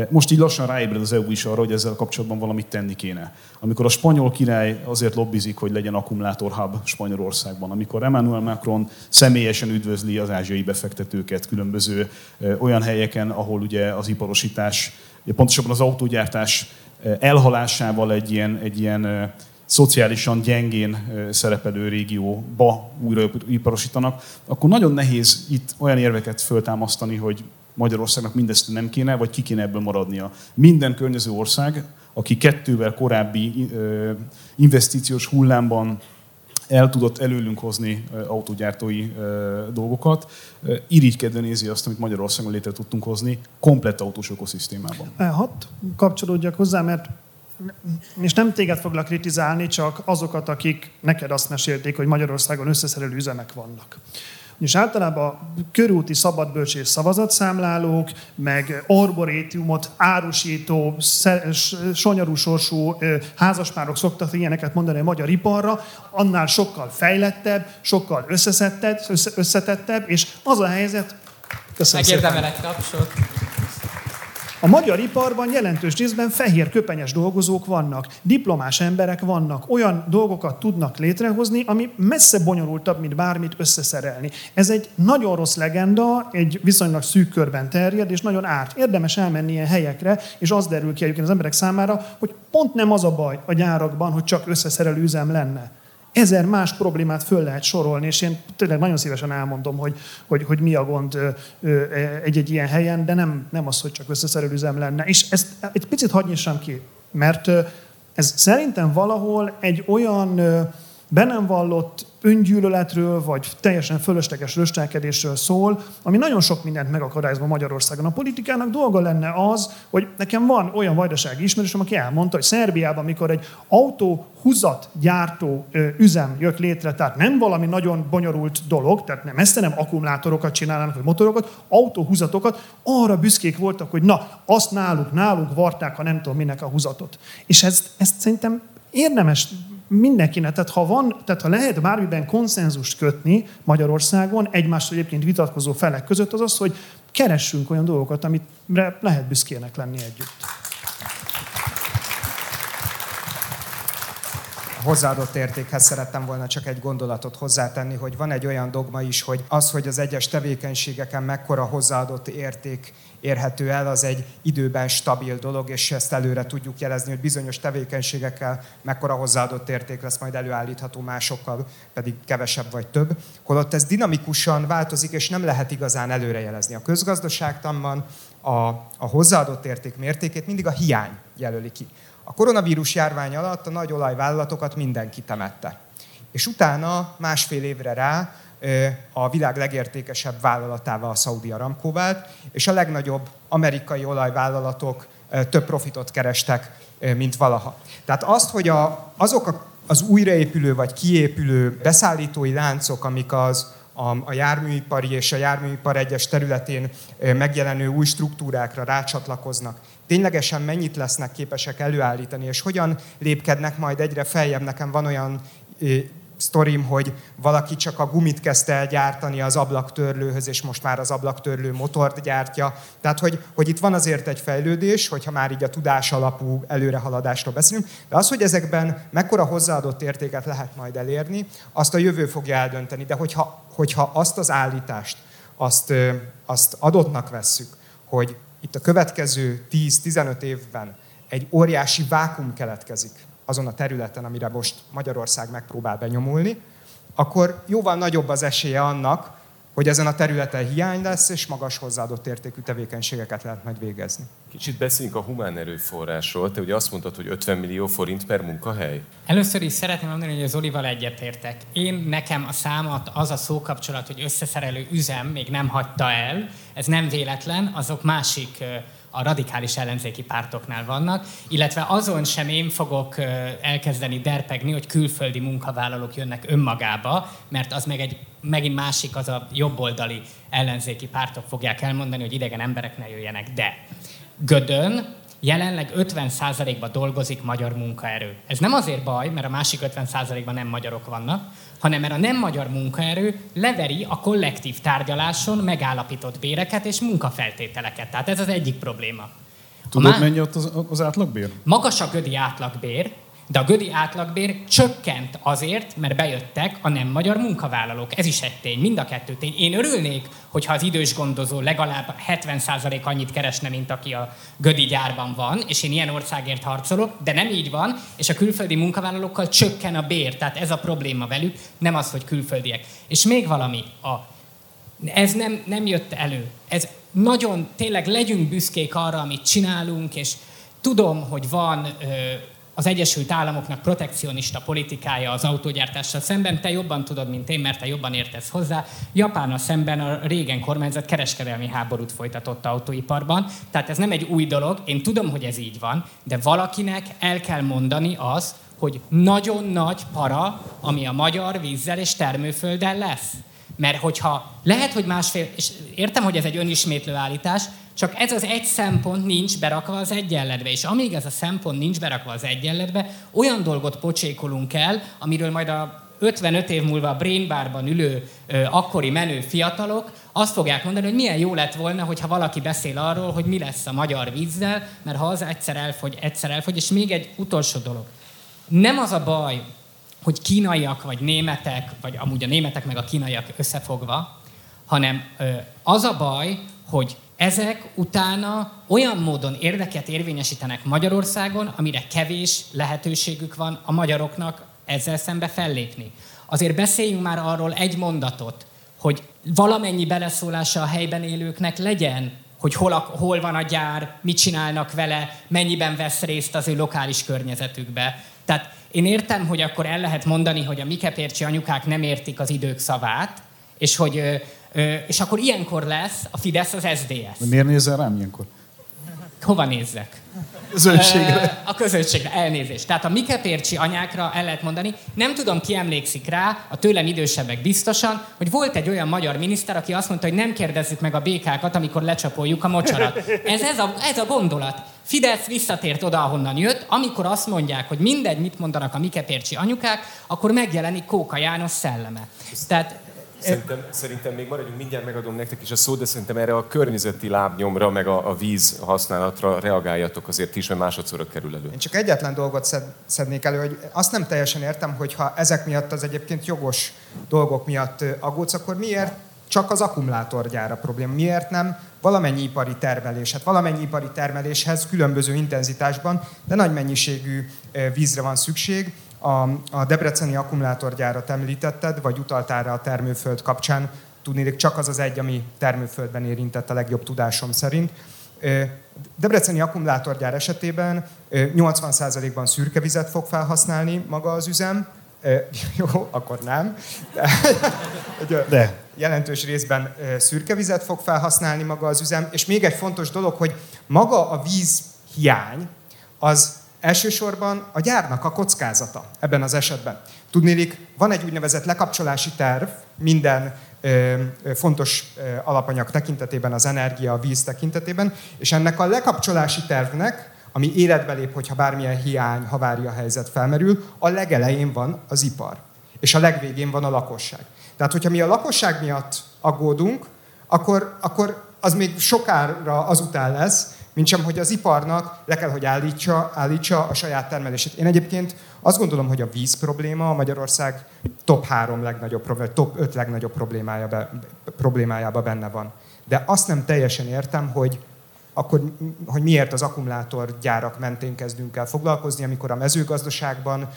Most így lassan ráébred az EU is arra, hogy ezzel kapcsolatban valamit tenni kéne. Amikor a spanyol király azért lobbizik, hogy legyen akkumulátor hub Spanyolországban, amikor Emmanuel Macron személyesen üdvözli az ázsiai befektetőket különböző olyan helyeken, ahol ugye az iparosítás, pontosabban az autógyártás elhalásával egy ilyen, egy ilyen szociálisan gyengén szerepelő régióba újraiparosítanak, akkor nagyon nehéz itt olyan érveket föltámasztani, hogy Magyarországnak mindezt nem kéne, vagy ki kéne ebből maradnia. Minden környező ország, aki kettővel korábbi investíciós hullámban el tudott előlünk hozni autógyártói dolgokat. Irigykedve nézi azt, amit Magyarországon létre tudtunk hozni, komplett autós ökoszisztémában. Hadd kapcsolódjak hozzá, mert és nem téged foglak kritizálni, csak azokat, akik neked azt mesélték, hogy Magyarországon összeszerelő üzemek vannak. És általában körúti szabadbölcsész szavazatszámlálók, meg arborétiumot árusító, sonyarú sorsú házaspárok szoktak ilyeneket mondani a magyar iparra, annál sokkal fejlettebb, sokkal összeszettebb, összetettebb, és az a helyzet... Köszönöm Megérdemelek tapsot. A magyar iparban jelentős részben fehér köpenyes dolgozók vannak, diplomás emberek vannak, olyan dolgokat tudnak létrehozni, ami messze bonyolultabb, mint bármit összeszerelni. Ez egy nagyon rossz legenda, egy viszonylag szűk körben terjed, és nagyon árt. Érdemes elmenni ilyen helyekre, és az derül ki az emberek számára, hogy pont nem az a baj a gyárakban, hogy csak összeszerelő üzem lenne ezer más problémát föl lehet sorolni, és én tényleg nagyon szívesen elmondom, hogy, hogy, hogy mi a gond egy-egy ilyen helyen, de nem, nem az, hogy csak összeszerelő üzem lenne. És ezt egy picit hagyj ki, mert ez szerintem valahol egy olyan be nem vallott öngyűlöletről, vagy teljesen fölösleges röstelkedésről szól, ami nagyon sok mindent megakadályozva Magyarországon. A politikának dolga lenne az, hogy nekem van olyan vajdasági ismerősöm, aki elmondta, hogy Szerbiában, amikor egy autó gyártó üzem jött létre, tehát nem valami nagyon bonyolult dolog, tehát nem ezt nem akkumulátorokat csinálnának, vagy motorokat, autóhúzatokat, arra büszkék voltak, hogy na, azt náluk, náluk varták, ha nem tudom minek a húzatot. És ezt, ezt szerintem érdemes mindenkinek, tehát ha van, tehát ha lehet bármiben konszenzust kötni Magyarországon, egymással egyébként vitatkozó felek között, az az, hogy keressünk olyan dolgokat, amit lehet büszkének lenni együtt. Hozzáadott értékhez szerettem volna csak egy gondolatot hozzátenni, hogy van egy olyan dogma is, hogy az, hogy az egyes tevékenységeken mekkora hozzáadott érték érhető el, az egy időben stabil dolog, és ezt előre tudjuk jelezni, hogy bizonyos tevékenységekkel mekkora hozzáadott érték lesz majd előállítható, másokkal pedig kevesebb vagy több. Holott ez dinamikusan változik, és nem lehet igazán előrejelezni. A közgazdaságtanban a, a hozzáadott érték mértékét mindig a hiány jelöli ki. A koronavírus járvány alatt a nagy olajvállalatokat mindenki temette. És utána másfél évre rá a világ legértékesebb vállalatával a Saudi Aramco vált, és a legnagyobb amerikai olajvállalatok több profitot kerestek, mint valaha. Tehát azt, hogy a, azok a, az újraépülő vagy kiépülő beszállítói láncok, amik az a, a járműipari és a járműipar egyes területén megjelenő új struktúrákra rácsatlakoznak, ténylegesen mennyit lesznek képesek előállítani, és hogyan lépkednek majd egyre feljebb. Nekem van olyan sztorim, hogy valaki csak a gumit kezdte el gyártani az ablaktörlőhöz, és most már az ablaktörlő motort gyártja. Tehát, hogy, hogy itt van azért egy fejlődés, hogyha már így a tudás alapú előrehaladásról beszélünk, de az, hogy ezekben mekkora hozzáadott értéket lehet majd elérni, azt a jövő fogja eldönteni. De hogyha, hogyha azt az állítást, azt, azt adottnak vesszük, hogy itt a következő 10-15 évben egy óriási vákum keletkezik azon a területen, amire most Magyarország megpróbál benyomulni, akkor jóval nagyobb az esélye annak, hogy ezen a területen hiány lesz, és magas hozzáadott értékű tevékenységeket lehet majd végezni. Kicsit beszéljünk a humán erőforrásról. Te ugye azt mondtad, hogy 50 millió forint per munkahely? Először is szeretném mondani, hogy az Olival egyetértek. Én nekem a számat, az a szókapcsolat, hogy összeszerelő üzem még nem hagyta el, ez nem véletlen, azok másik a radikális ellenzéki pártoknál vannak, illetve azon sem én fogok elkezdeni derpegni, hogy külföldi munkavállalók jönnek önmagába, mert az meg egy megint másik, az a jobboldali ellenzéki pártok fogják elmondani, hogy idegen emberek ne jöjjenek. De Gödön jelenleg 50%-ban dolgozik magyar munkaerő. Ez nem azért baj, mert a másik 50%-ban nem magyarok vannak, hanem mert a nem magyar munkaerő leveri a kollektív tárgyaláson megállapított béreket és munkafeltételeket. Tehát ez az egyik probléma. Tudod, má... mennyi ott az, az átlagbér? Magas a gödi átlagbér, de a gödi átlagbér csökkent azért, mert bejöttek a nem magyar munkavállalók. Ez is egy tény, mind a kettő tény. Én örülnék, hogyha az idős gondozó legalább 70% annyit keresne, mint aki a gödi gyárban van, és én ilyen országért harcolok, de nem így van, és a külföldi munkavállalókkal csökken a bér. Tehát ez a probléma velük, nem az, hogy külföldiek. És még valami, a, ez nem, nem jött elő. Ez nagyon, tényleg legyünk büszkék arra, amit csinálunk, és tudom, hogy van ö, az Egyesült Államoknak protekcionista politikája az autógyártással szemben, te jobban tudod, mint én, mert te jobban értesz hozzá. Japán a szemben a régen kormányzat kereskedelmi háborút folytatott autóiparban, tehát ez nem egy új dolog, én tudom, hogy ez így van, de valakinek el kell mondani az, hogy nagyon nagy para, ami a magyar vízzel és termőfölddel lesz. Mert hogyha lehet, hogy másfél, és értem, hogy ez egy önismétlő állítás, csak ez az egy szempont nincs berakva az egyenletbe, és amíg ez a szempont nincs berakva az egyenletbe, olyan dolgot pocsékolunk el, amiről majd a 55 év múlva a Brain Barban ülő ö, akkori menő fiatalok azt fogják mondani, hogy milyen jó lett volna, hogyha valaki beszél arról, hogy mi lesz a magyar vízzel, mert ha az egyszer elfogy, egyszer elfogy. És még egy utolsó dolog. Nem az a baj, hogy kínaiak vagy németek, vagy amúgy a németek meg a kínaiak összefogva, hanem ö, az a baj, hogy ezek utána olyan módon érdeket érvényesítenek Magyarországon, amire kevés lehetőségük van a magyaroknak ezzel szembe fellépni. Azért beszéljünk már arról egy mondatot, hogy valamennyi beleszólása a helyben élőknek legyen, hogy hol, a, hol van a gyár, mit csinálnak vele, mennyiben vesz részt az ő lokális környezetükbe. Tehát én értem, hogy akkor el lehet mondani, hogy a mikepércsi anyukák nem értik az idők szavát, és hogy és akkor ilyenkor lesz a Fidesz az SDS. De miért nézel rám ilyenkor? Hova nézzek? Közönségre. A közönségre, elnézést. Tehát a Mikepércsi anyákra el lehet mondani, nem tudom, ki emlékszik rá, a tőlem idősebbek biztosan, hogy volt egy olyan magyar miniszter, aki azt mondta, hogy nem kérdezzük meg a békákat, amikor lecsapoljuk a mocsarat. Ez, ez, a, ez a gondolat. Fidesz visszatért oda, ahonnan jött, amikor azt mondják, hogy mindegy, mit mondanak a Miketércsi anyukák, akkor megjelenik Kóka János szelleme. Tehát Szerintem, szerintem még maradjunk, mindjárt megadom nektek is a szót, de szerintem erre a környezeti lábnyomra, meg a, a víz használatra reagáljatok azért is, mert másodszorra kerül elő. Én csak egyetlen dolgot szed, szednék elő, hogy azt nem teljesen értem, hogy ha ezek miatt az egyébként jogos dolgok miatt aggódsz, akkor miért csak az akkumulátorgyára probléma? Miért nem valamennyi ipari termelés? Hát valamennyi ipari termeléshez különböző intenzitásban, de nagy mennyiségű vízre van szükség, a, a Debreceni akkumulátorgyárat említetted, vagy utaltál rá a termőföld kapcsán, tudnék csak az az egy, ami termőföldben érintett a legjobb tudásom szerint. Debreceni akkumulátorgyár esetében 80%-ban szürke vizet fog felhasználni maga az üzem, jó, akkor nem. De, De. Jelentős részben szürke vizet fog felhasználni maga az üzem. És még egy fontos dolog, hogy maga a víz hiány az Elsősorban a gyárnak a kockázata ebben az esetben. Tudnélik, van egy úgynevezett lekapcsolási terv minden ö, fontos ö, alapanyag tekintetében, az energia, a víz tekintetében, és ennek a lekapcsolási tervnek, ami életbe lép, hogyha bármilyen hiány, havária helyzet felmerül, a legelején van az ipar, és a legvégén van a lakosság. Tehát, hogyha mi a lakosság miatt aggódunk, akkor, akkor az még sokára azután lesz, mint sem, hogy az iparnak le kell, hogy állítsa, állítsa a saját termelését. Én egyébként azt gondolom, hogy a víz probléma a Magyarország top 3 legnagyobb, probléma, top 5 legnagyobb problémája be, problémájában benne van. De azt nem teljesen értem, hogy akkor hogy miért az akkumulátorgyárak mentén kezdünk el foglalkozni, amikor a mezőgazdaságban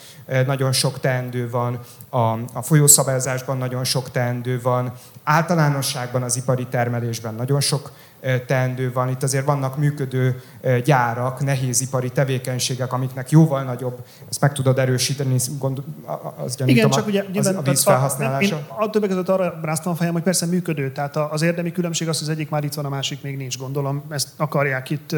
nagyon sok teendő van, a, a folyószabályozásban nagyon sok teendő van, általánosságban az ipari termelésben nagyon sok teendő van. Itt azért vannak működő gyárak, nehézipari tevékenységek, amiknek jóval nagyobb, ezt meg tudod erősíteni, gond, az gyanítom, Igen, csak ugye az, a víz felhasználása. Én a többek között arra ráztam a fejem, hogy persze működő, tehát az érdemi különbség az, hogy az egyik már itt van, a másik még nincs, gondolom, ezt akarják itt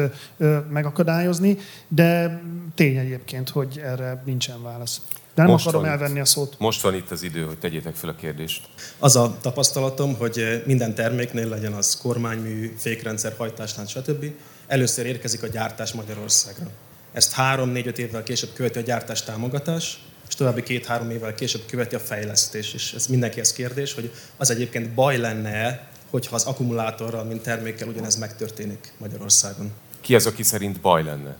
megakadályozni, de tény egyébként, hogy erre nincsen válasz. De nem most akarom elvenni a szót. Most van itt az idő, hogy tegyétek fel a kérdést. Az a tapasztalatom, hogy minden terméknél legyen az kormánymű, fékrendszer, hajtáslánc, stb. Először érkezik a gyártás Magyarországra. Ezt három-négy-öt évvel később követi a gyártás támogatás, és további két-három évvel később követi a fejlesztés. És ez mindenkihez kérdés, hogy az egyébként baj lenne hogyha az akkumulátorral, mint termékkel ugyanez megtörténik Magyarországon. Ki az, aki szerint baj lenne?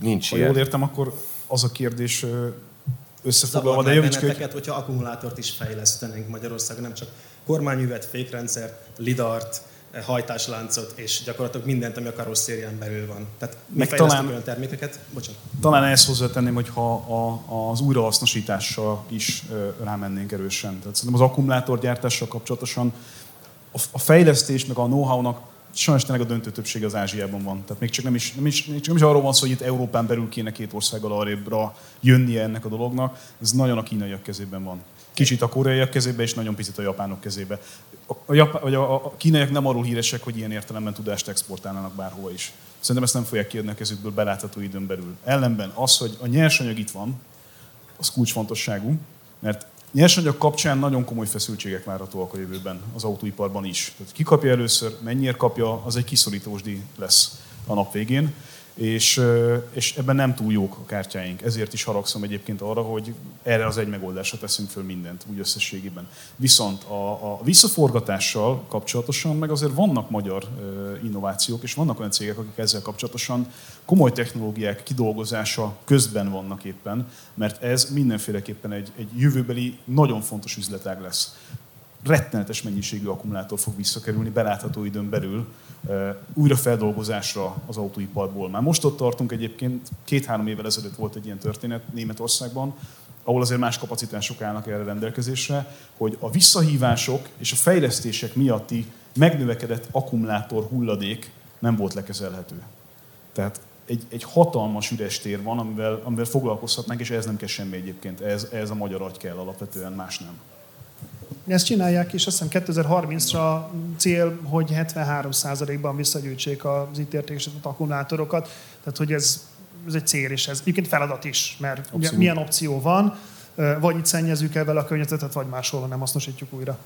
Nincs ha ilyen. jól értem, akkor az a kérdés összefoglalva, de javíts hogy... hogyha akkumulátort is fejlesztenénk Magyarországon, nem csak kormányművet, fékrendszert, lidart, hajtásláncot, és gyakorlatilag mindent, ami a karosszérián belül van. Tehát Meg talán, olyan termékeket, bocsánat. Talán ezt hozzátenném, hogy ha a, az újrahasznosítással is rámennénk erősen. Tehát szerintem az akkumulátorgyártással kapcsolatosan a fejlesztés, meg a know-how-nak sajnos tényleg a döntő többség az Ázsiában van. Tehát még csak nem is, nem is, csak nem is arról van szó, hogy itt Európán belül kéne két országgal arrébbra jönnie ennek a dolognak. Ez nagyon a kínaiak kezében van. Kicsit a koreaiak kezébe, és nagyon picit a japánok kezébe. A, a, vagy a, a kínaiak nem arról híresek, hogy ilyen értelemben tudást exportálnának bárhova is. Szerintem ezt nem fogják kiadni a kezükből belátható időn belül. Ellenben az, hogy a nyersanyag itt van, az kulcsfontosságú, mert Nyersanyag kapcsán nagyon komoly feszültségek várhatóak a jövőben az autóiparban is. Tehát ki kapja először, mennyire kapja, az egy kiszorítósdi lesz a nap végén és, és ebben nem túl jók a kártyáink. Ezért is haragszom egyébként arra, hogy erre az egy megoldásra teszünk föl mindent, úgy összességében. Viszont a, a visszaforgatással kapcsolatosan meg azért vannak magyar innovációk, és vannak olyan cégek, akik ezzel kapcsolatosan komoly technológiák kidolgozása közben vannak éppen, mert ez mindenféleképpen egy, egy jövőbeli nagyon fontos üzletág lesz rettenetes mennyiségű akkumulátor fog visszakerülni belátható időn belül újrafeldolgozásra az autóiparból. Már most ott tartunk egyébként, két-három évvel ezelőtt volt egy ilyen történet Németországban, ahol azért más kapacitások állnak erre rendelkezésre, hogy a visszahívások és a fejlesztések miatti megnövekedett akkumulátor hulladék nem volt lekezelhető. Tehát egy, egy hatalmas üres tér van, amivel, amivel foglalkozhatnánk, és ez nem kell semmi egyébként. Ez, ez a magyar agy kell alapvetően, más nem. Ezt csinálják, és azt hiszem 2030-ra cél, hogy 73%-ban visszagyűjtsék az itt értékesített akkumulátorokat. Tehát, hogy ez, ez egy cél, és ez egyébként feladat is, mert ugye milyen opció van, vagy itt szennyezzük el vele a környezetet, vagy máshol nem hasznosítjuk újra.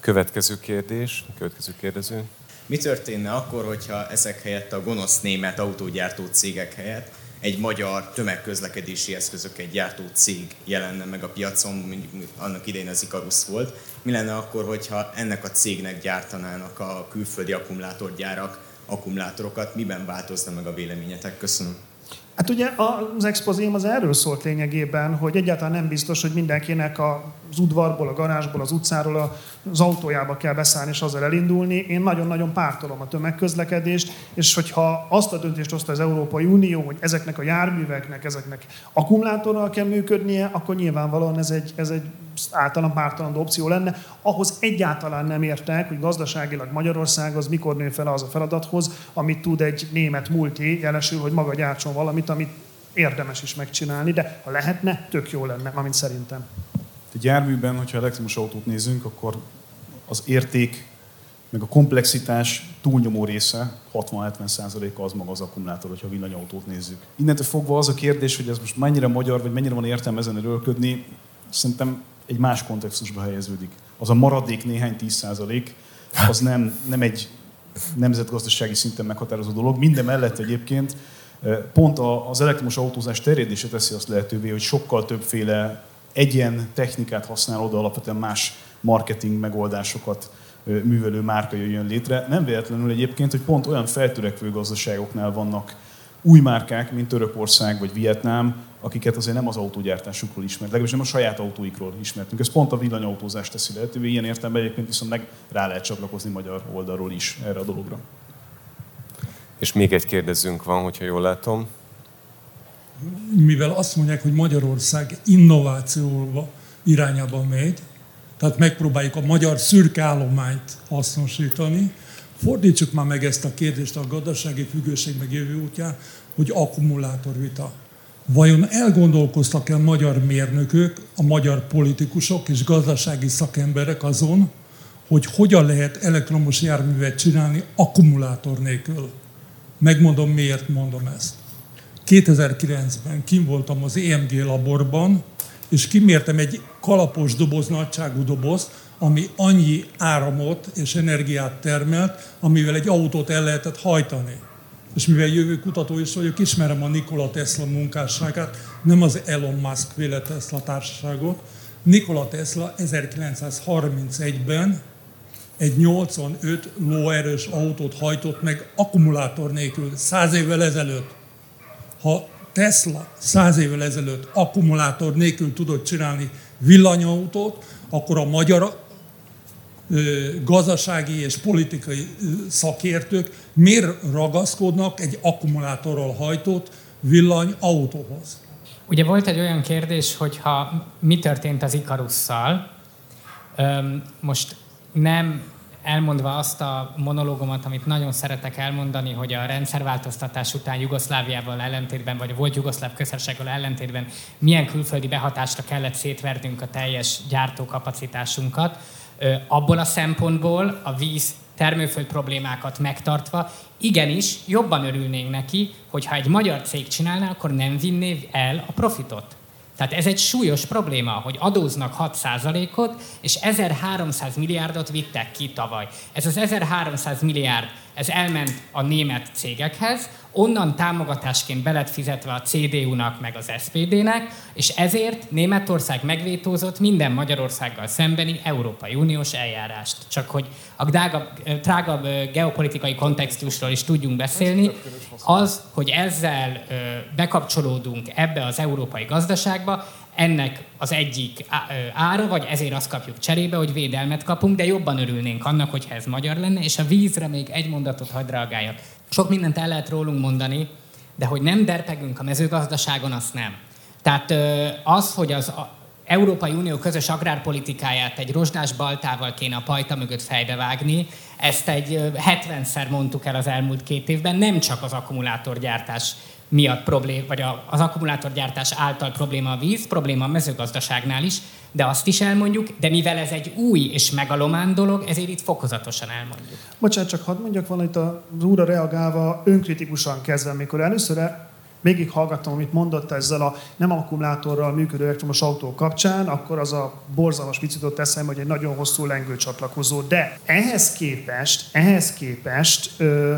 Következő kérdés, következő kérdező. Mi történne akkor, hogyha ezek helyett a gonosz német autógyártó cégek helyett egy magyar tömegközlekedési eszközöket gyártó cég jelenne meg a piacon, mondjuk annak idején az Icarus volt. Mi lenne akkor, hogyha ennek a cégnek gyártanának a külföldi akkumulátorgyárak akkumulátorokat, miben változna meg a véleményetek? Köszönöm. Hát ugye az expozém az erről szólt lényegében, hogy egyáltalán nem biztos, hogy mindenkinek az udvarból, a garázsból, az utcáról az autójába kell beszállni és azzal elindulni. Én nagyon-nagyon pártolom a tömegközlekedést, és hogyha azt a döntést hozta az Európai Unió, hogy ezeknek a járműveknek, ezeknek akkumulátorral kell működnie, akkor nyilvánvalóan ez egy, ez egy általán pártalandó opció lenne. Ahhoz egyáltalán nem értek, hogy gazdaságilag Magyarország az mikor nő fel az a feladathoz, amit tud egy német multi, jelesül, hogy maga gyártson valamit, amit érdemes is megcsinálni, de ha lehetne, tök jó lenne, amint szerintem. Egy járműben, hogyha elektromos autót nézünk, akkor az érték, meg a komplexitás túlnyomó része, 60-70%-a az maga az akkumulátor, hogyha villanyautót nézzük. Innentől fogva az a kérdés, hogy ez most mennyire magyar, vagy mennyire van értelme ezen erőlködni, szerintem egy más kontextusba helyeződik. Az a maradék néhány 10% az nem, nem egy nemzetgazdasági szinten meghatározó dolog. Minden mellett egyébként pont az elektromos autózás terjedése teszi azt lehetővé, hogy sokkal többféle egyen technikát használ oda alapvetően más marketing megoldásokat művelő márka jöjjön létre. Nem véletlenül egyébként, hogy pont olyan feltörekvő gazdaságoknál vannak új márkák, mint Törökország vagy Vietnám, akiket azért nem az autógyártásukról ismert, legalábbis nem a saját autóikról ismertünk. Ez pont a villanyautózást teszi lehetővé, ilyen értelemben egyébként viszont meg rá lehet csatlakozni magyar oldalról is erre a dologra. És még egy kérdezünk van, hogyha jól látom. Mivel azt mondják, hogy Magyarország innovációba irányába megy, tehát megpróbáljuk a magyar szürke állományt hasznosítani, fordítsuk már meg ezt a kérdést a gazdasági függőség meg jövő útján, hogy akkumulátorvita. Vajon elgondolkoztak el magyar mérnökök, a magyar politikusok és gazdasági szakemberek azon, hogy hogyan lehet elektromos járművet csinálni akkumulátor nélkül? Megmondom, miért mondom ezt. 2009-ben kim voltam az EMG laborban, és kimértem egy kalapos doboz, nagyságú dobozt, ami annyi áramot és energiát termelt, amivel egy autót el lehetett hajtani. És mivel jövő kutató is vagyok, ismerem a Nikola Tesla munkásságát, nem az Elon Musk véle Tesla társaságot. Nikola Tesla 1931-ben egy 85 lóerős autót hajtott meg akkumulátor nélkül, száz évvel ezelőtt. Ha Tesla száz évvel ezelőtt akkumulátor nélkül tudott csinálni villanyautót, akkor a magyar gazdasági és politikai szakértők miért ragaszkodnak egy akkumulátorral hajtott villanyautóhoz? Ugye volt egy olyan kérdés, hogy ha mi történt az Ikarusszal, most nem elmondva azt a monológomat, amit nagyon szeretek elmondani, hogy a rendszerváltoztatás után Jugoszláviával ellentétben, vagy a volt Jugoszláv közösséggel ellentétben milyen külföldi behatásra kellett szétvernünk a teljes gyártókapacitásunkat, abból a szempontból a víz termőföld problémákat megtartva, igenis jobban örülnénk neki, hogyha egy magyar cég csinálná, akkor nem vinné el a profitot. Tehát ez egy súlyos probléma, hogy adóznak 6%-ot, és 1300 milliárdot vittek ki tavaly. Ez az 1300 milliárd, ez elment a német cégekhez, onnan támogatásként belet fizetve a CDU-nak meg az SPD-nek, és ezért Németország megvétózott minden Magyarországgal szembeni Európai Uniós eljárást. Csak hogy a drágabb, drágabb geopolitikai kontextusról is tudjunk beszélni, az, hogy ezzel bekapcsolódunk ebbe az európai gazdaságba, ennek az egyik ára, vagy ezért azt kapjuk cserébe, hogy védelmet kapunk, de jobban örülnénk annak, hogyha ez magyar lenne, és a vízre még egy mondatot hadd reagáljak. Sok mindent el lehet rólunk mondani, de hogy nem derpegünk a mezőgazdaságon, azt nem. Tehát az, hogy az Európai Unió közös agrárpolitikáját egy rozsdás baltával kéne a pajta mögött fejbevágni, ezt egy 70-szer mondtuk el az elmúlt két évben, nem csak az akkumulátorgyártás miatt problém, vagy az akkumulátorgyártás által probléma a víz, probléma a mezőgazdaságnál is, de azt is elmondjuk, de mivel ez egy új és megalomán dolog, ezért itt fokozatosan elmondjuk. Bocsánat, csak hadd mondjak valamit az úra reagálva, önkritikusan kezdve, amikor először végig hallgattam, amit mondott ezzel a nem akkumulátorral működő elektromos autó kapcsán, akkor az a borzalmas vicc jutott eszembe, hogy egy nagyon hosszú lengő csatlakozó. De ehhez képest, ehhez képest ö,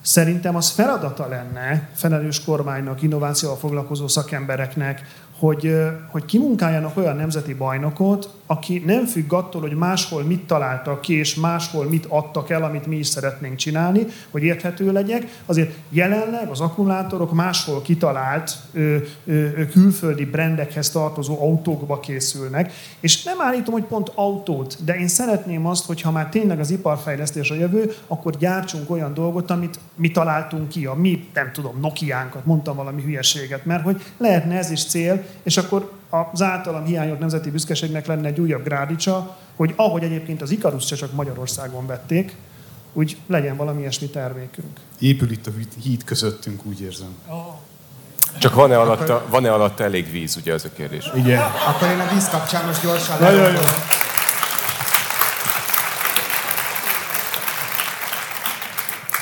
szerintem az feladata lenne felelős kormánynak, innovációval foglalkozó szakembereknek, hogy, hogy kimunkáljanak olyan nemzeti bajnokot, aki nem függ attól, hogy máshol mit találtak ki, és máshol mit adtak el, amit mi is szeretnénk csinálni, hogy érthető legyek. Azért jelenleg az akkumulátorok máshol kitalált ö, ö, külföldi brendekhez tartozó autókba készülnek, és nem állítom, hogy pont autót, de én szeretném azt, hogy ha már tényleg az iparfejlesztés a jövő, akkor gyártsunk olyan dolgot, amit mi találtunk ki, a mi, nem tudom, Nokiánkat, mondtam valami hülyeséget, mert hogy lehetne ez is cél, és akkor az általam hiányolt nemzeti büszkeségnek lenne egy újabb grádicsa, hogy ahogy egyébként az Ikarus se csak Magyarországon vették, úgy legyen valami ilyesmi termékünk. Épül itt a híd közöttünk, úgy érzem. Csak van-e alatta, van-e alatta elég víz, ugye ez a kérdés? Igen. Akkor én a víz kapcsán most gyorsan Nagyon jó.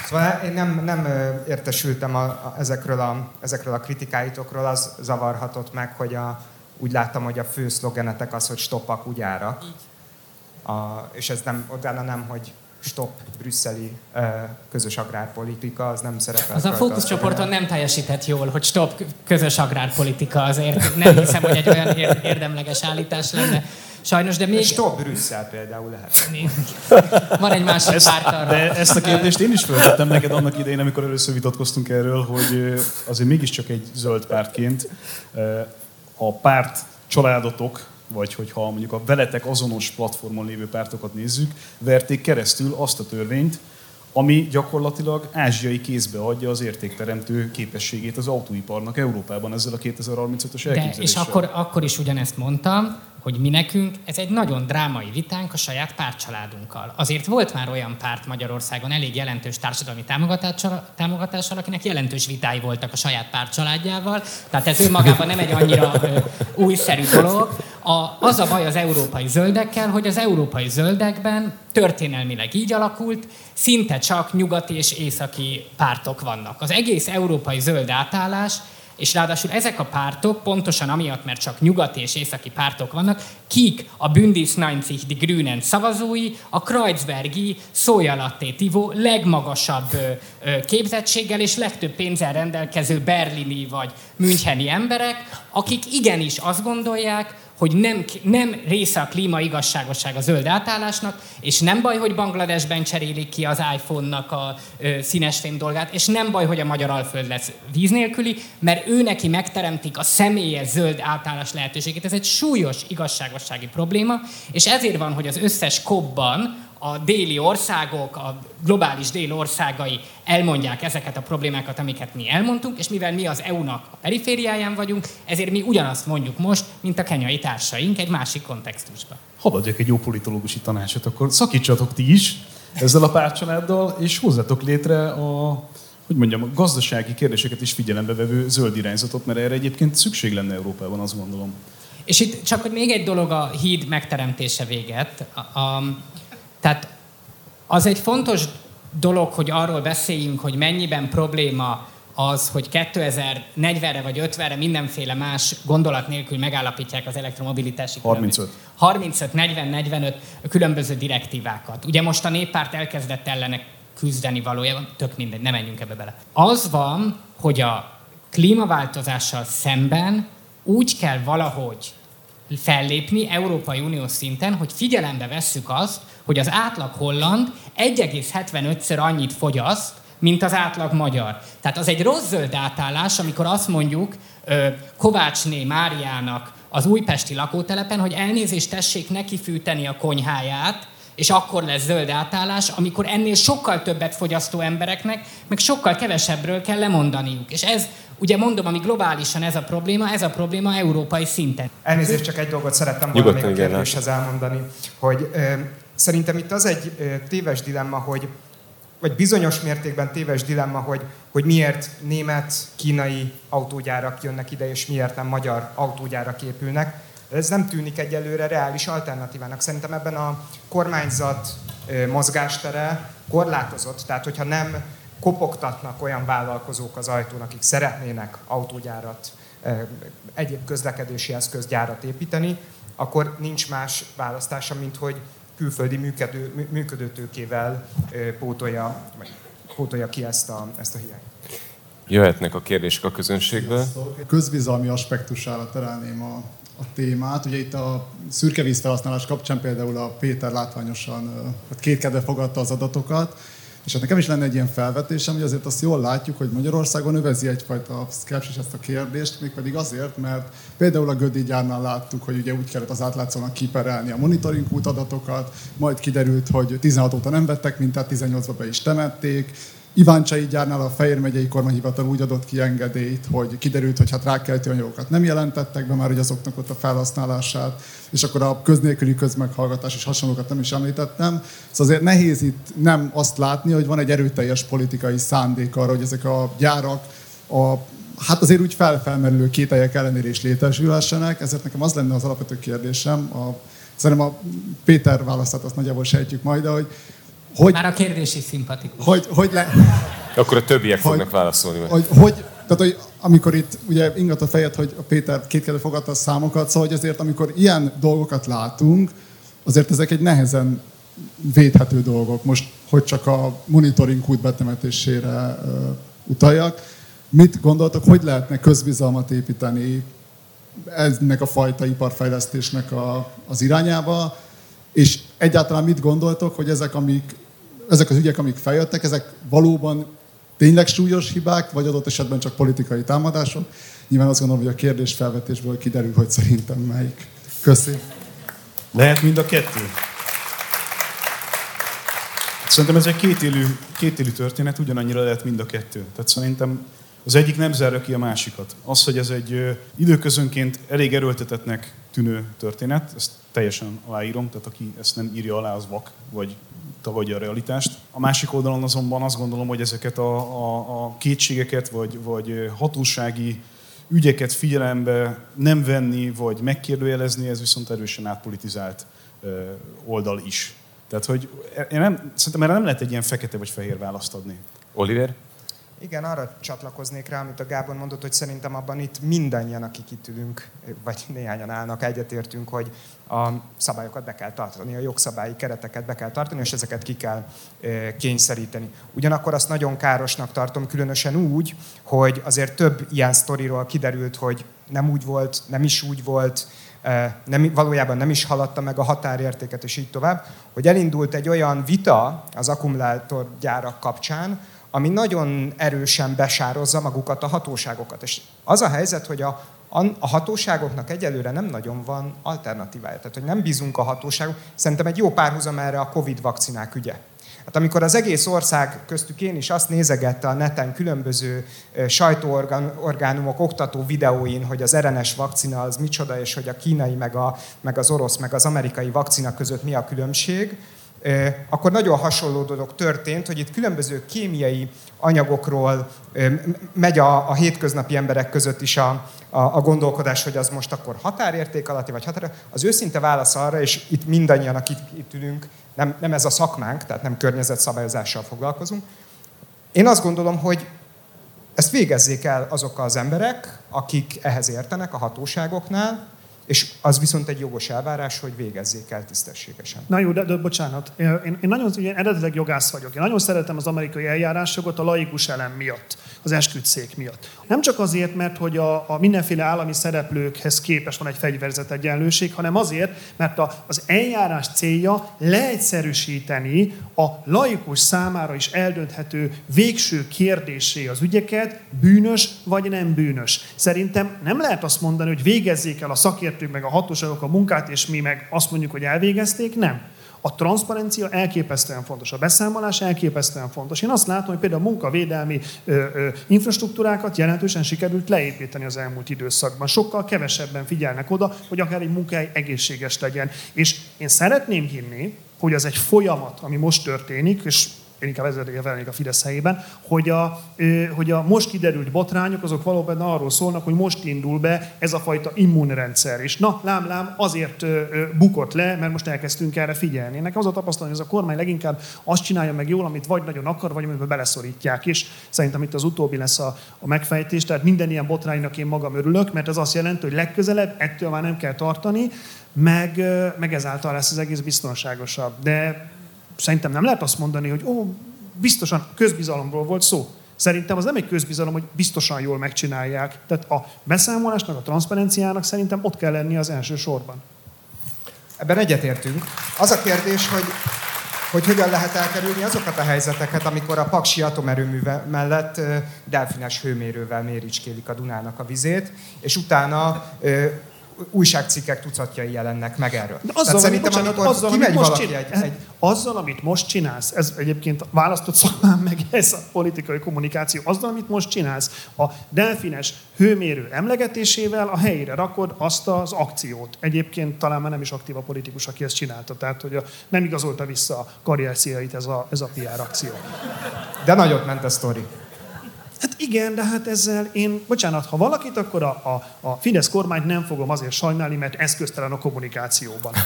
Szóval én nem, nem értesültem a, a, ezekről, a, ezekről a kritikáitokról, az zavarhatott meg, hogy a, úgy láttam, hogy a fő szlogenetek az, hogy stop a. A, és ez nem, utána nem, hogy stop brüsszeli uh, közös agrárpolitika, az nem szerepel. Az a fókuszcsoporton nem teljesített jól, hogy stop közös agrárpolitika, azért nem hiszem, hogy egy olyan érdemleges állítás lenne. Sajnos, de még... Stop Brüsszel például lehet. Van egy másik ezt, párt arra. De ezt a kérdést én is feltettem neked annak idején, amikor először vitatkoztunk erről, hogy azért mégiscsak egy zöld pártként a párt családotok, vagy hogyha mondjuk a veletek azonos platformon lévő pártokat nézzük, verték keresztül azt a törvényt, ami gyakorlatilag ázsiai kézbe adja az értékteremtő képességét az autóiparnak Európában ezzel a 2035-ös elképzeléssel. De, és akkor, akkor is ugyanezt mondtam, hogy mi nekünk ez egy nagyon drámai vitánk a saját pártcsaládunkkal. Azért volt már olyan párt Magyarországon elég jelentős társadalmi támogatással, támogatással akinek jelentős vitái voltak a saját pártcsaládjával, tehát ez önmagában nem egy annyira ö, újszerű dolog. A, az a baj az európai zöldekkel, hogy az európai zöldekben történelmileg így alakult, szinte csak nyugati és északi pártok vannak. Az egész európai zöld átállás és ráadásul ezek a pártok, pontosan amiatt, mert csak nyugati és északi pártok vannak, kik a Bündis 90 die Grünen szavazói, a Kreuzbergi szójalatté tivó legmagasabb ö, képzettséggel és legtöbb pénzzel rendelkező berlini vagy müncheni emberek, akik igenis azt gondolják, hogy nem, nem része a klíma igazságosság a zöld átállásnak, és nem baj, hogy Bangladesben cserélik ki az iPhone-nak a ö, színes fém dolgát, és nem baj, hogy a magyar alföld lesz víz nélküli, mert ő neki megteremtik a személyes zöld átállás lehetőségét. Ez egy súlyos igazságossági probléma, és ezért van, hogy az összes kobban a déli országok, a globális dél országai elmondják ezeket a problémákat, amiket mi elmondtunk, és mivel mi az EU-nak a perifériáján vagyunk, ezért mi ugyanazt mondjuk most, mint a kenyai társaink egy másik kontextusban. Hadd adjak egy jó politológusi tanácsot, akkor szakítsatok ti is ezzel a párcsaláddal, és hozzatok létre a hogy mondjam, a gazdasági kérdéseket is figyelembe vevő zöld irányzatot, mert erre egyébként szükség lenne Európában, azt gondolom. És itt csak hogy még egy dolog a híd megteremtése véget. A, a, tehát az egy fontos dolog, hogy arról beszéljünk, hogy mennyiben probléma az, hogy 2040-re vagy 50-re mindenféle más gondolat nélkül megállapítják az elektromobilitási 35. 35, 40, 45 különböző direktívákat. Ugye most a néppárt elkezdett ellenek küzdeni valójában, tök mindegy, nem menjünk ebbe bele. Az van, hogy a klímaváltozással szemben úgy kell valahogy fellépni Európai Unió szinten, hogy figyelembe vesszük azt, hogy az átlag holland 1,75-ször annyit fogyaszt, mint az átlag magyar. Tehát az egy rossz zöld átállás, amikor azt mondjuk Kovácsné Máriának az újpesti lakótelepen, hogy elnézést tessék neki fűteni a konyháját, és akkor lesz zöld átállás, amikor ennél sokkal többet fogyasztó embereknek, meg sokkal kevesebbről kell lemondaniuk. És ez, ugye mondom, ami globálisan ez a probléma, ez a probléma európai szinten. Elnézést, csak egy dolgot szerettem volna még a kérdéshez elmondani, hogy ö, szerintem itt az egy téves dilemma, hogy vagy bizonyos mértékben téves dilemma, hogy, hogy miért német, kínai autógyárak jönnek ide, és miért nem magyar autógyárak épülnek. Ez nem tűnik egyelőre reális alternatívának. Szerintem ebben a kormányzat mozgástere korlátozott, tehát hogyha nem kopogtatnak olyan vállalkozók az ajtón, akik szeretnének autógyárat, egyéb közlekedési eszközgyárat építeni, akkor nincs más választása, mint hogy külföldi működő, működőtőkével pótolja, pótolja ki ezt a, ezt a hiányt. Jöhetnek a kérdések a közönségből. Közbizalmi aspektusára terelném a, a témát. Ugye itt a szürke vízfelhasználás kapcsán például a Péter látványosan hát kétkedve fogadta az adatokat, és hát nekem is lenne egy ilyen felvetésem, hogy azért azt jól látjuk, hogy Magyarországon övezi egyfajta szkepsis ezt a kérdést, mégpedig azért, mert például a Gödi gyárnál láttuk, hogy ugye úgy kellett az átlátszónak kiperelni a monitoring adatokat, majd kiderült, hogy 16 óta nem vettek mintát, 18-ba be is temették, Iváncsai gyárnál a Fejér megyei kormányhivatal úgy adott ki engedélyt, hogy kiderült, hogy hát rákeltő anyagokat nem jelentettek be már, hogy azoknak ott a felhasználását, és akkor a köznélküli közmeghallgatás és hasonlókat nem is említettem. Szóval azért nehéz itt nem azt látni, hogy van egy erőteljes politikai szándék arra, hogy ezek a gyárak a hát azért úgy felfelmerülő kételyek ellenére is létesülhessenek, ezért nekem az lenne az alapvető kérdésem, a, szerintem a Péter választát azt nagyjából sejtjük majd, de hogy hogy, Már a kérdés is szimpatikus. Hogy, hogy le... Akkor a többiek hogy, fognak válaszolni. Hogy, hogy, tehát, hogy amikor itt ugye ingat a fejed, hogy a Péter kétkedve fogadta a számokat, szóval hogy azért amikor ilyen dolgokat látunk, azért ezek egy nehezen védhető dolgok. Most, hogy csak a monitoring kút betemetésére uh, utaljak. Mit gondoltok, hogy lehetne közbizalmat építeni ennek a fajta iparfejlesztésnek a, az irányába, és egyáltalán mit gondoltok, hogy ezek, amik ezek az ügyek, amik feljöttek, ezek valóban tényleg súlyos hibák, vagy adott esetben csak politikai támadások? Nyilván azt gondolom, hogy a kérdés felvetésből kiderül, hogy szerintem melyik. Köszi. Lehet mind a kettő? Szerintem ez egy kétélű, kétélű történet, ugyanannyira lehet mind a kettő. Tehát szerintem az egyik nem zárja ki a másikat. Az, hogy ez egy időközönként elég erőltetetnek tűnő történet, ezt teljesen aláírom, tehát aki ezt nem írja alá, az vak, vagy tagadja a realitást. A másik oldalon azonban azt gondolom, hogy ezeket a, a, a kétségeket, vagy, vagy hatósági ügyeket figyelembe nem venni, vagy megkérdőjelezni, ez viszont erősen átpolitizált oldal is. Tehát, hogy én nem, szerintem erre nem lehet egy ilyen fekete vagy fehér választ adni. Oliver? Igen, arra csatlakoznék rá, amit a Gábor mondott, hogy szerintem abban itt mindannyian, akik itt ülünk, vagy néhányan állnak, egyetértünk, hogy a szabályokat be kell tartani, a jogszabályi kereteket be kell tartani, és ezeket ki kell kényszeríteni. Ugyanakkor azt nagyon károsnak tartom, különösen úgy, hogy azért több ilyen sztoriról kiderült, hogy nem úgy volt, nem is úgy volt, nem, valójában nem is haladta meg a határértéket, és így tovább, hogy elindult egy olyan vita az akkumulátorgyárak kapcsán, ami nagyon erősen besározza magukat a hatóságokat. És az a helyzet, hogy a, a hatóságoknak egyelőre nem nagyon van alternatívája. Tehát, hogy nem bízunk a hatóságok. Szerintem egy jó párhuzam erre a Covid vakcinák ügye. Hát amikor az egész ország, köztük én is azt nézegette a neten különböző sajtóorgánumok oktató videóin, hogy az RNS vakcina az micsoda, és hogy a kínai, meg, a, meg az orosz, meg az amerikai vakcina között mi a különbség, akkor nagyon hasonló dolog történt, hogy itt különböző kémiai anyagokról megy a, a hétköznapi emberek között is a, a, a gondolkodás, hogy az most akkor határérték alatti, vagy határ. Az őszinte válasz arra, és itt mindannyian, akik itt ülünk, nem, nem ez a szakmánk, tehát nem környezetszabályozással foglalkozunk. Én azt gondolom, hogy ezt végezzék el azok az emberek, akik ehhez értenek a hatóságoknál, és az viszont egy jogos elvárás, hogy végezzék el tisztességesen. Na jó, de, de bocsánat. Én, én nagyon én eredetileg jogász vagyok. Én nagyon szeretem az amerikai eljárásjogot a laikus elem miatt, az esküdszék miatt. Nem csak azért, mert hogy a, a mindenféle állami szereplőkhez képest van egy fegyverzet egyenlőség, hanem azért, mert a, az eljárás célja leegyszerűsíteni a laikus számára is eldönthető végső kérdésé az ügyeket, bűnös vagy nem bűnös. Szerintem nem lehet azt mondani, hogy végezzék el a szakért szakértők, meg a hatóságok a munkát, és mi meg azt mondjuk, hogy elvégezték. Nem. A transzparencia elképesztően fontos, a beszámolás elképesztően fontos. Én azt látom, hogy például a munkavédelmi ö, ö, infrastruktúrákat jelentősen sikerült leépíteni az elmúlt időszakban. Sokkal kevesebben figyelnek oda, hogy akár egy munkahely egészséges legyen. És én szeretném hinni, hogy az egy folyamat, ami most történik, és inkább ezzel a Fidesz helyében, hogy a, hogy a most kiderült botrányok, azok valóban arról szólnak, hogy most indul be ez a fajta immunrendszer. És na, lám, lám, azért bukott le, mert most elkezdtünk erre figyelni. Nekem az a tapasztalat, hogy ez a kormány leginkább azt csinálja meg jól, amit vagy nagyon akar, vagy amiben beleszorítják. És szerintem itt az utóbbi lesz a, a megfejtés. Tehát minden ilyen botránynak én magam örülök, mert ez azt jelenti, hogy legközelebb ettől már nem kell tartani, meg, meg ezáltal lesz az egész biztonságosabb. De szerintem nem lehet azt mondani, hogy ó, biztosan közbizalomról volt szó. Szerintem az nem egy közbizalom, hogy biztosan jól megcsinálják. Tehát a beszámolásnak, a transzparenciának szerintem ott kell lenni az első sorban. Ebben egyetértünk. Az a kérdés, hogy hogy hogyan lehet elkerülni azokat a helyzeteket, amikor a Paksi atomerőmű mellett delfines hőmérővel méricskélik a Dunának a vizét, és utána újságcikkek tucatjai jelennek meg erről. De azzal, Tehát szerintem, bocsánat, amikor azzal, kimegy valaki csinál, egy, egy... Azzal, amit most csinálsz, ez egyébként választott szakmán meg ez a politikai kommunikáció, azzal, amit most csinálsz, a delfines hőmérő emlegetésével a helyére rakod azt az akciót. Egyébként talán már nem is aktív a politikus, aki ezt csinálta, tehát hogy a, nem igazolta vissza a karrierciait ez a, ez a PR akció. De nagyot ment a sztori. Hát igen, de hát ezzel én, bocsánat, ha valakit, akkor a, a, a Fidesz kormányt nem fogom azért sajnálni, mert eszköztelen a kommunikációban.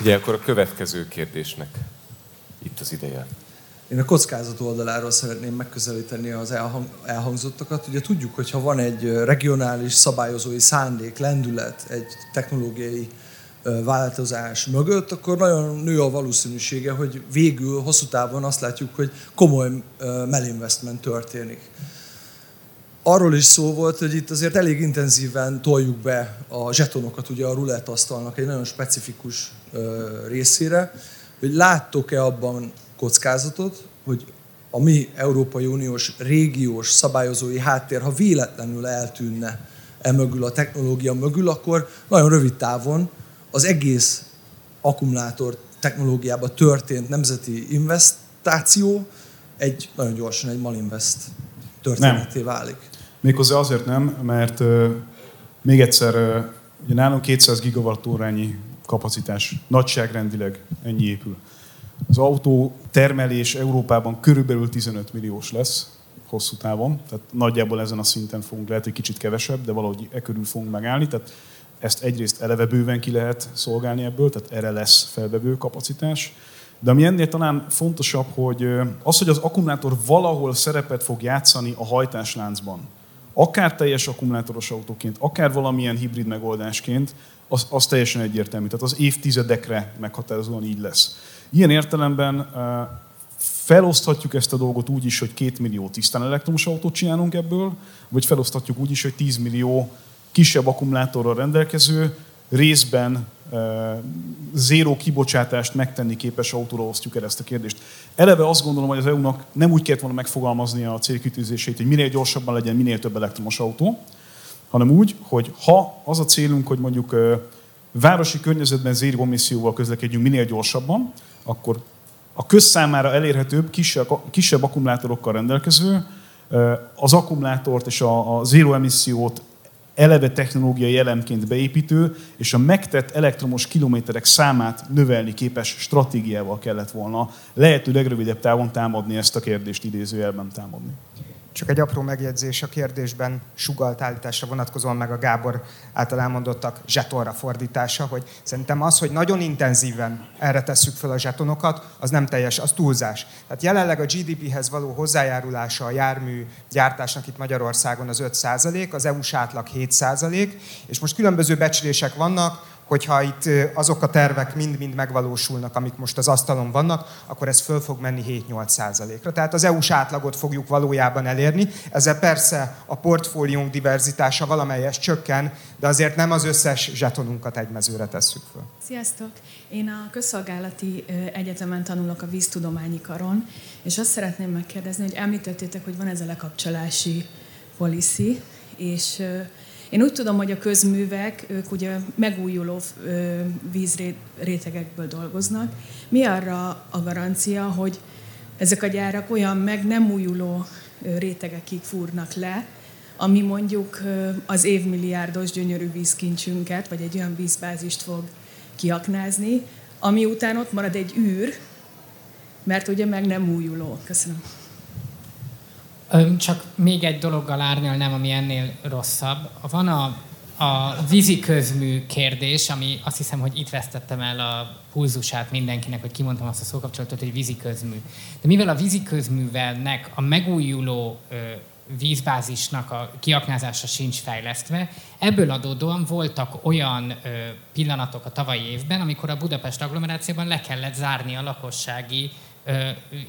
Ugye akkor a következő kérdésnek itt az ideje. Én a kockázat oldaláról szeretném megközelíteni az elhang, elhangzottakat. Ugye tudjuk, hogy ha van egy regionális szabályozói szándék, lendület, egy technológiai változás mögött, akkor nagyon nő a valószínűsége, hogy végül hosszú távon azt látjuk, hogy komoly melinvestment történik. Arról is szó volt, hogy itt azért elég intenzíven toljuk be a zsetonokat ugye a rulett asztalnak egy nagyon specifikus részére, hogy láttok-e abban kockázatot, hogy a mi Európai Uniós régiós szabályozói háttér, ha véletlenül eltűnne e mögül, a technológia mögül, akkor nagyon rövid távon az egész akkumulátor technológiába történt nemzeti investáció egy nagyon gyorsan egy malinvest történeté válik. Méghozzá azért nem, mert még egyszer, uh, ugye nálunk 200 gigawattórányi kapacitás, nagyságrendileg ennyi épül. Az autó termelés Európában körülbelül 15 milliós lesz hosszú távon, tehát nagyjából ezen a szinten fogunk, lehet, hogy kicsit kevesebb, de valahogy e körül fogunk megállni. Tehát ezt egyrészt eleve bőven ki lehet szolgálni ebből, tehát erre lesz felvevő kapacitás. De ami ennél talán fontosabb, hogy az, hogy az akkumulátor valahol szerepet fog játszani a hajtásláncban, akár teljes akkumulátoros autóként, akár valamilyen hibrid megoldásként, az, az teljesen egyértelmű. Tehát az évtizedekre meghatározóan így lesz. Ilyen értelemben feloszthatjuk ezt a dolgot úgy is, hogy két millió tisztán elektromos autót csinálunk ebből, vagy feloszthatjuk úgy is, hogy 10 millió kisebb akkumulátorral rendelkező, részben zéró kibocsátást megtenni képes autóra osztjuk el ezt a kérdést. Eleve azt gondolom, hogy az EU-nak nem úgy kellett volna megfogalmazni a célkitűzését, hogy minél gyorsabban legyen minél több elektromos autó, hanem úgy, hogy ha az a célunk, hogy mondjuk városi környezetben zéró emisszióval közlekedjünk minél gyorsabban, akkor a közszámára elérhetőbb, kisebb, kisebb akkumulátorokkal rendelkező, az akkumulátort és a, a zéró emissziót eleve technológiai elemként beépítő, és a megtett elektromos kilométerek számát növelni képes stratégiával kellett volna lehető legrövidebb távon támadni ezt a kérdést, idézőjelben támadni. Csak egy apró megjegyzés a kérdésben sugalt állításra vonatkozóan, meg a Gábor által elmondottak zsetonra fordítása, hogy szerintem az, hogy nagyon intenzíven erre tesszük fel a zsetonokat, az nem teljes, az túlzás. Tehát jelenleg a GDP-hez való hozzájárulása a jármű gyártásnak itt Magyarországon az 5% az EU-s átlag 7% és most különböző becslések vannak, hogyha itt azok a tervek mind-mind megvalósulnak, amik most az asztalon vannak, akkor ez föl fog menni 7-8 százalékra. Tehát az EU-s átlagot fogjuk valójában elérni. Ezzel persze a portfóliónk diverzitása valamelyes csökken, de azért nem az összes zsetonunkat egy mezőre tesszük föl. Sziasztok! Én a Közszolgálati Egyetemen tanulok a víztudományi karon, és azt szeretném megkérdezni, hogy említettétek, hogy van ez a lekapcsolási policy, és én úgy tudom, hogy a közművek, ők ugye megújuló vízrétegekből dolgoznak. Mi arra a garancia, hogy ezek a gyárak olyan meg nem újuló rétegekig fúrnak le, ami mondjuk az évmilliárdos gyönyörű vízkincsünket, vagy egy olyan vízbázist fog kiaknázni, ami után ott marad egy űr, mert ugye meg nem újuló. Köszönöm. Csak még egy dologgal árnyalnám, ami ennél rosszabb. Van a, a vízi közmű kérdés, ami azt hiszem, hogy itt vesztettem el a pulzusát mindenkinek, hogy kimondtam azt a szókapcsolatot, hogy vízi közmű. De mivel a vízi közművelnek a megújuló vízbázisnak a kiaknázása sincs fejlesztve. Ebből adódóan voltak olyan pillanatok a tavalyi évben, amikor a Budapest agglomerációban le kellett zárni a lakossági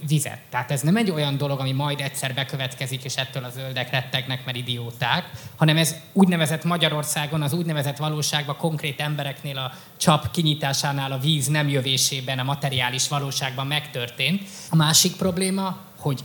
vizet. Tehát ez nem egy olyan dolog, ami majd egyszer bekövetkezik, és ettől a zöldek rettegnek, mert idióták, hanem ez úgynevezett Magyarországon, az úgynevezett valóságban, konkrét embereknél a csap kinyitásánál a víz nem jövésében, a materiális valóságban megtörtént. A másik probléma, hogy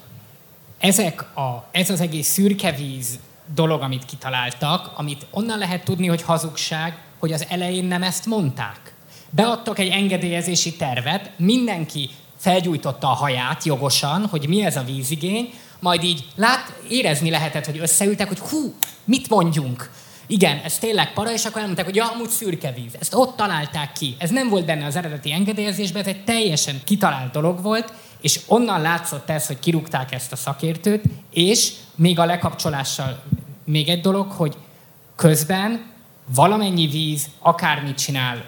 ezek a, ez az egész szürkevíz dolog, amit kitaláltak, amit onnan lehet tudni, hogy hazugság, hogy az elején nem ezt mondták. Beadtak egy engedélyezési tervet, mindenki felgyújtotta a haját jogosan, hogy mi ez a vízigény, majd így lát, érezni lehetett, hogy összeültek, hogy hú, mit mondjunk. Igen, ez tényleg para, és akkor elmondták, hogy ja, amúgy szürke víz. Ezt ott találták ki. Ez nem volt benne az eredeti engedélyezésben, ez egy teljesen kitalált dolog volt, és onnan látszott ez, hogy kirúgták ezt a szakértőt, és még a lekapcsolással még egy dolog, hogy közben valamennyi víz, akármit csinál,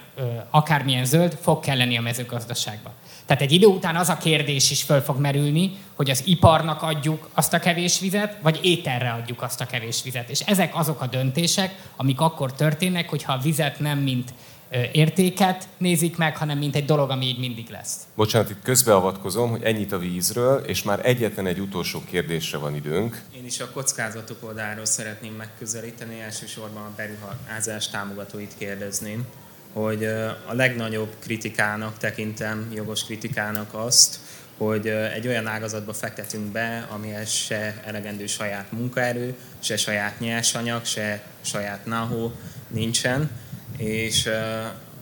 akármilyen zöld, fog kelleni a mezőgazdaságba. Tehát egy idő után az a kérdés is föl fog merülni, hogy az iparnak adjuk azt a kevés vizet, vagy ételre adjuk azt a kevés vizet. És ezek azok a döntések, amik akkor történnek, hogyha a vizet nem mint értéket nézik meg, hanem mint egy dolog, ami így mindig lesz. Bocsánat, itt közbeavatkozom, hogy ennyit a vízről, és már egyetlen egy utolsó kérdésre van időnk. Én is a kockázatok oldalról szeretném megközelíteni, elsősorban a beruházás támogatóit kérdezném, hogy a legnagyobb kritikának tekintem, jogos kritikának azt, hogy egy olyan ágazatba fektetünk be, amihez se elegendő saját munkaerő, se saját nyersanyag, se saját nahó nincsen, és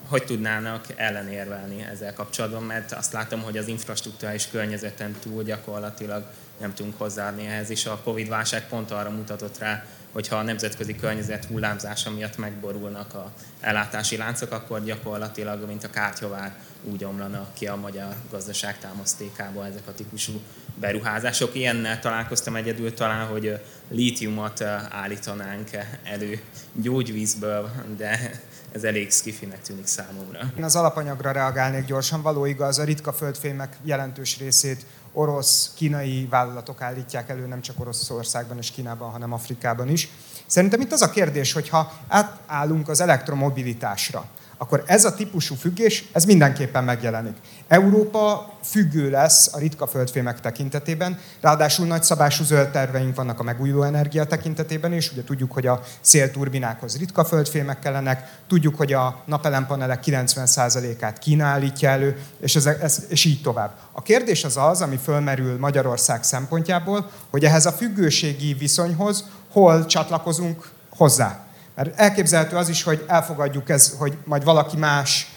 hogy tudnának ellenérvelni ezzel kapcsolatban, mert azt látom, hogy az infrastruktúrális környezeten túl gyakorlatilag nem tudunk hozzáadni ehhez, és a Covid-válság pont arra mutatott rá, hogyha a nemzetközi környezet hullámzása miatt megborulnak a ellátási láncok, akkor gyakorlatilag, mint a kártyavár, úgy omlanak ki a magyar gazdaság támasztékába ezek a típusú beruházások. Ilyennel találkoztam egyedül talán, hogy lítiumot állítanánk elő gyógyvízből, de ez elég skifinek tűnik számomra. Én az alapanyagra reagálnék gyorsan. Való igaz, a ritka földfémek jelentős részét orosz, kínai vállalatok állítják elő, nem csak Oroszországban és Kínában, hanem Afrikában is. Szerintem itt az a kérdés, hogyha átállunk az elektromobilitásra, akkor ez a típusú függés, ez mindenképpen megjelenik. Európa függő lesz a ritka földfémek tekintetében, ráadásul nagy szabású zöld terveink vannak a megújuló energia tekintetében is, ugye tudjuk, hogy a szélturbinákhoz ritka földfémek kellenek, tudjuk, hogy a napelempanelek 90%-át Kína állítja elő, és, ez, ez, és így tovább. A kérdés az az, ami fölmerül Magyarország szempontjából, hogy ehhez a függőségi viszonyhoz hol csatlakozunk hozzá. Mert elképzelhető az is, hogy elfogadjuk ez, hogy majd valaki más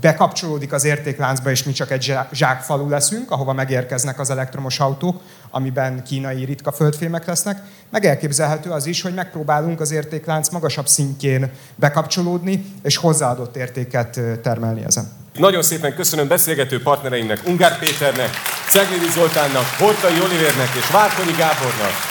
bekapcsolódik az értékláncba, és mi csak egy zsákfalu leszünk, ahova megérkeznek az elektromos autók, amiben kínai ritka földfémek lesznek. Meg elképzelhető az is, hogy megpróbálunk az értéklánc magasabb szintjén bekapcsolódni, és hozzáadott értéket termelni ezen. Nagyon szépen köszönöm beszélgető partnereimnek, Ungár Péternek, Ceglidi Zoltánnak, Hortai Olivernek és Várkonyi Gábornak.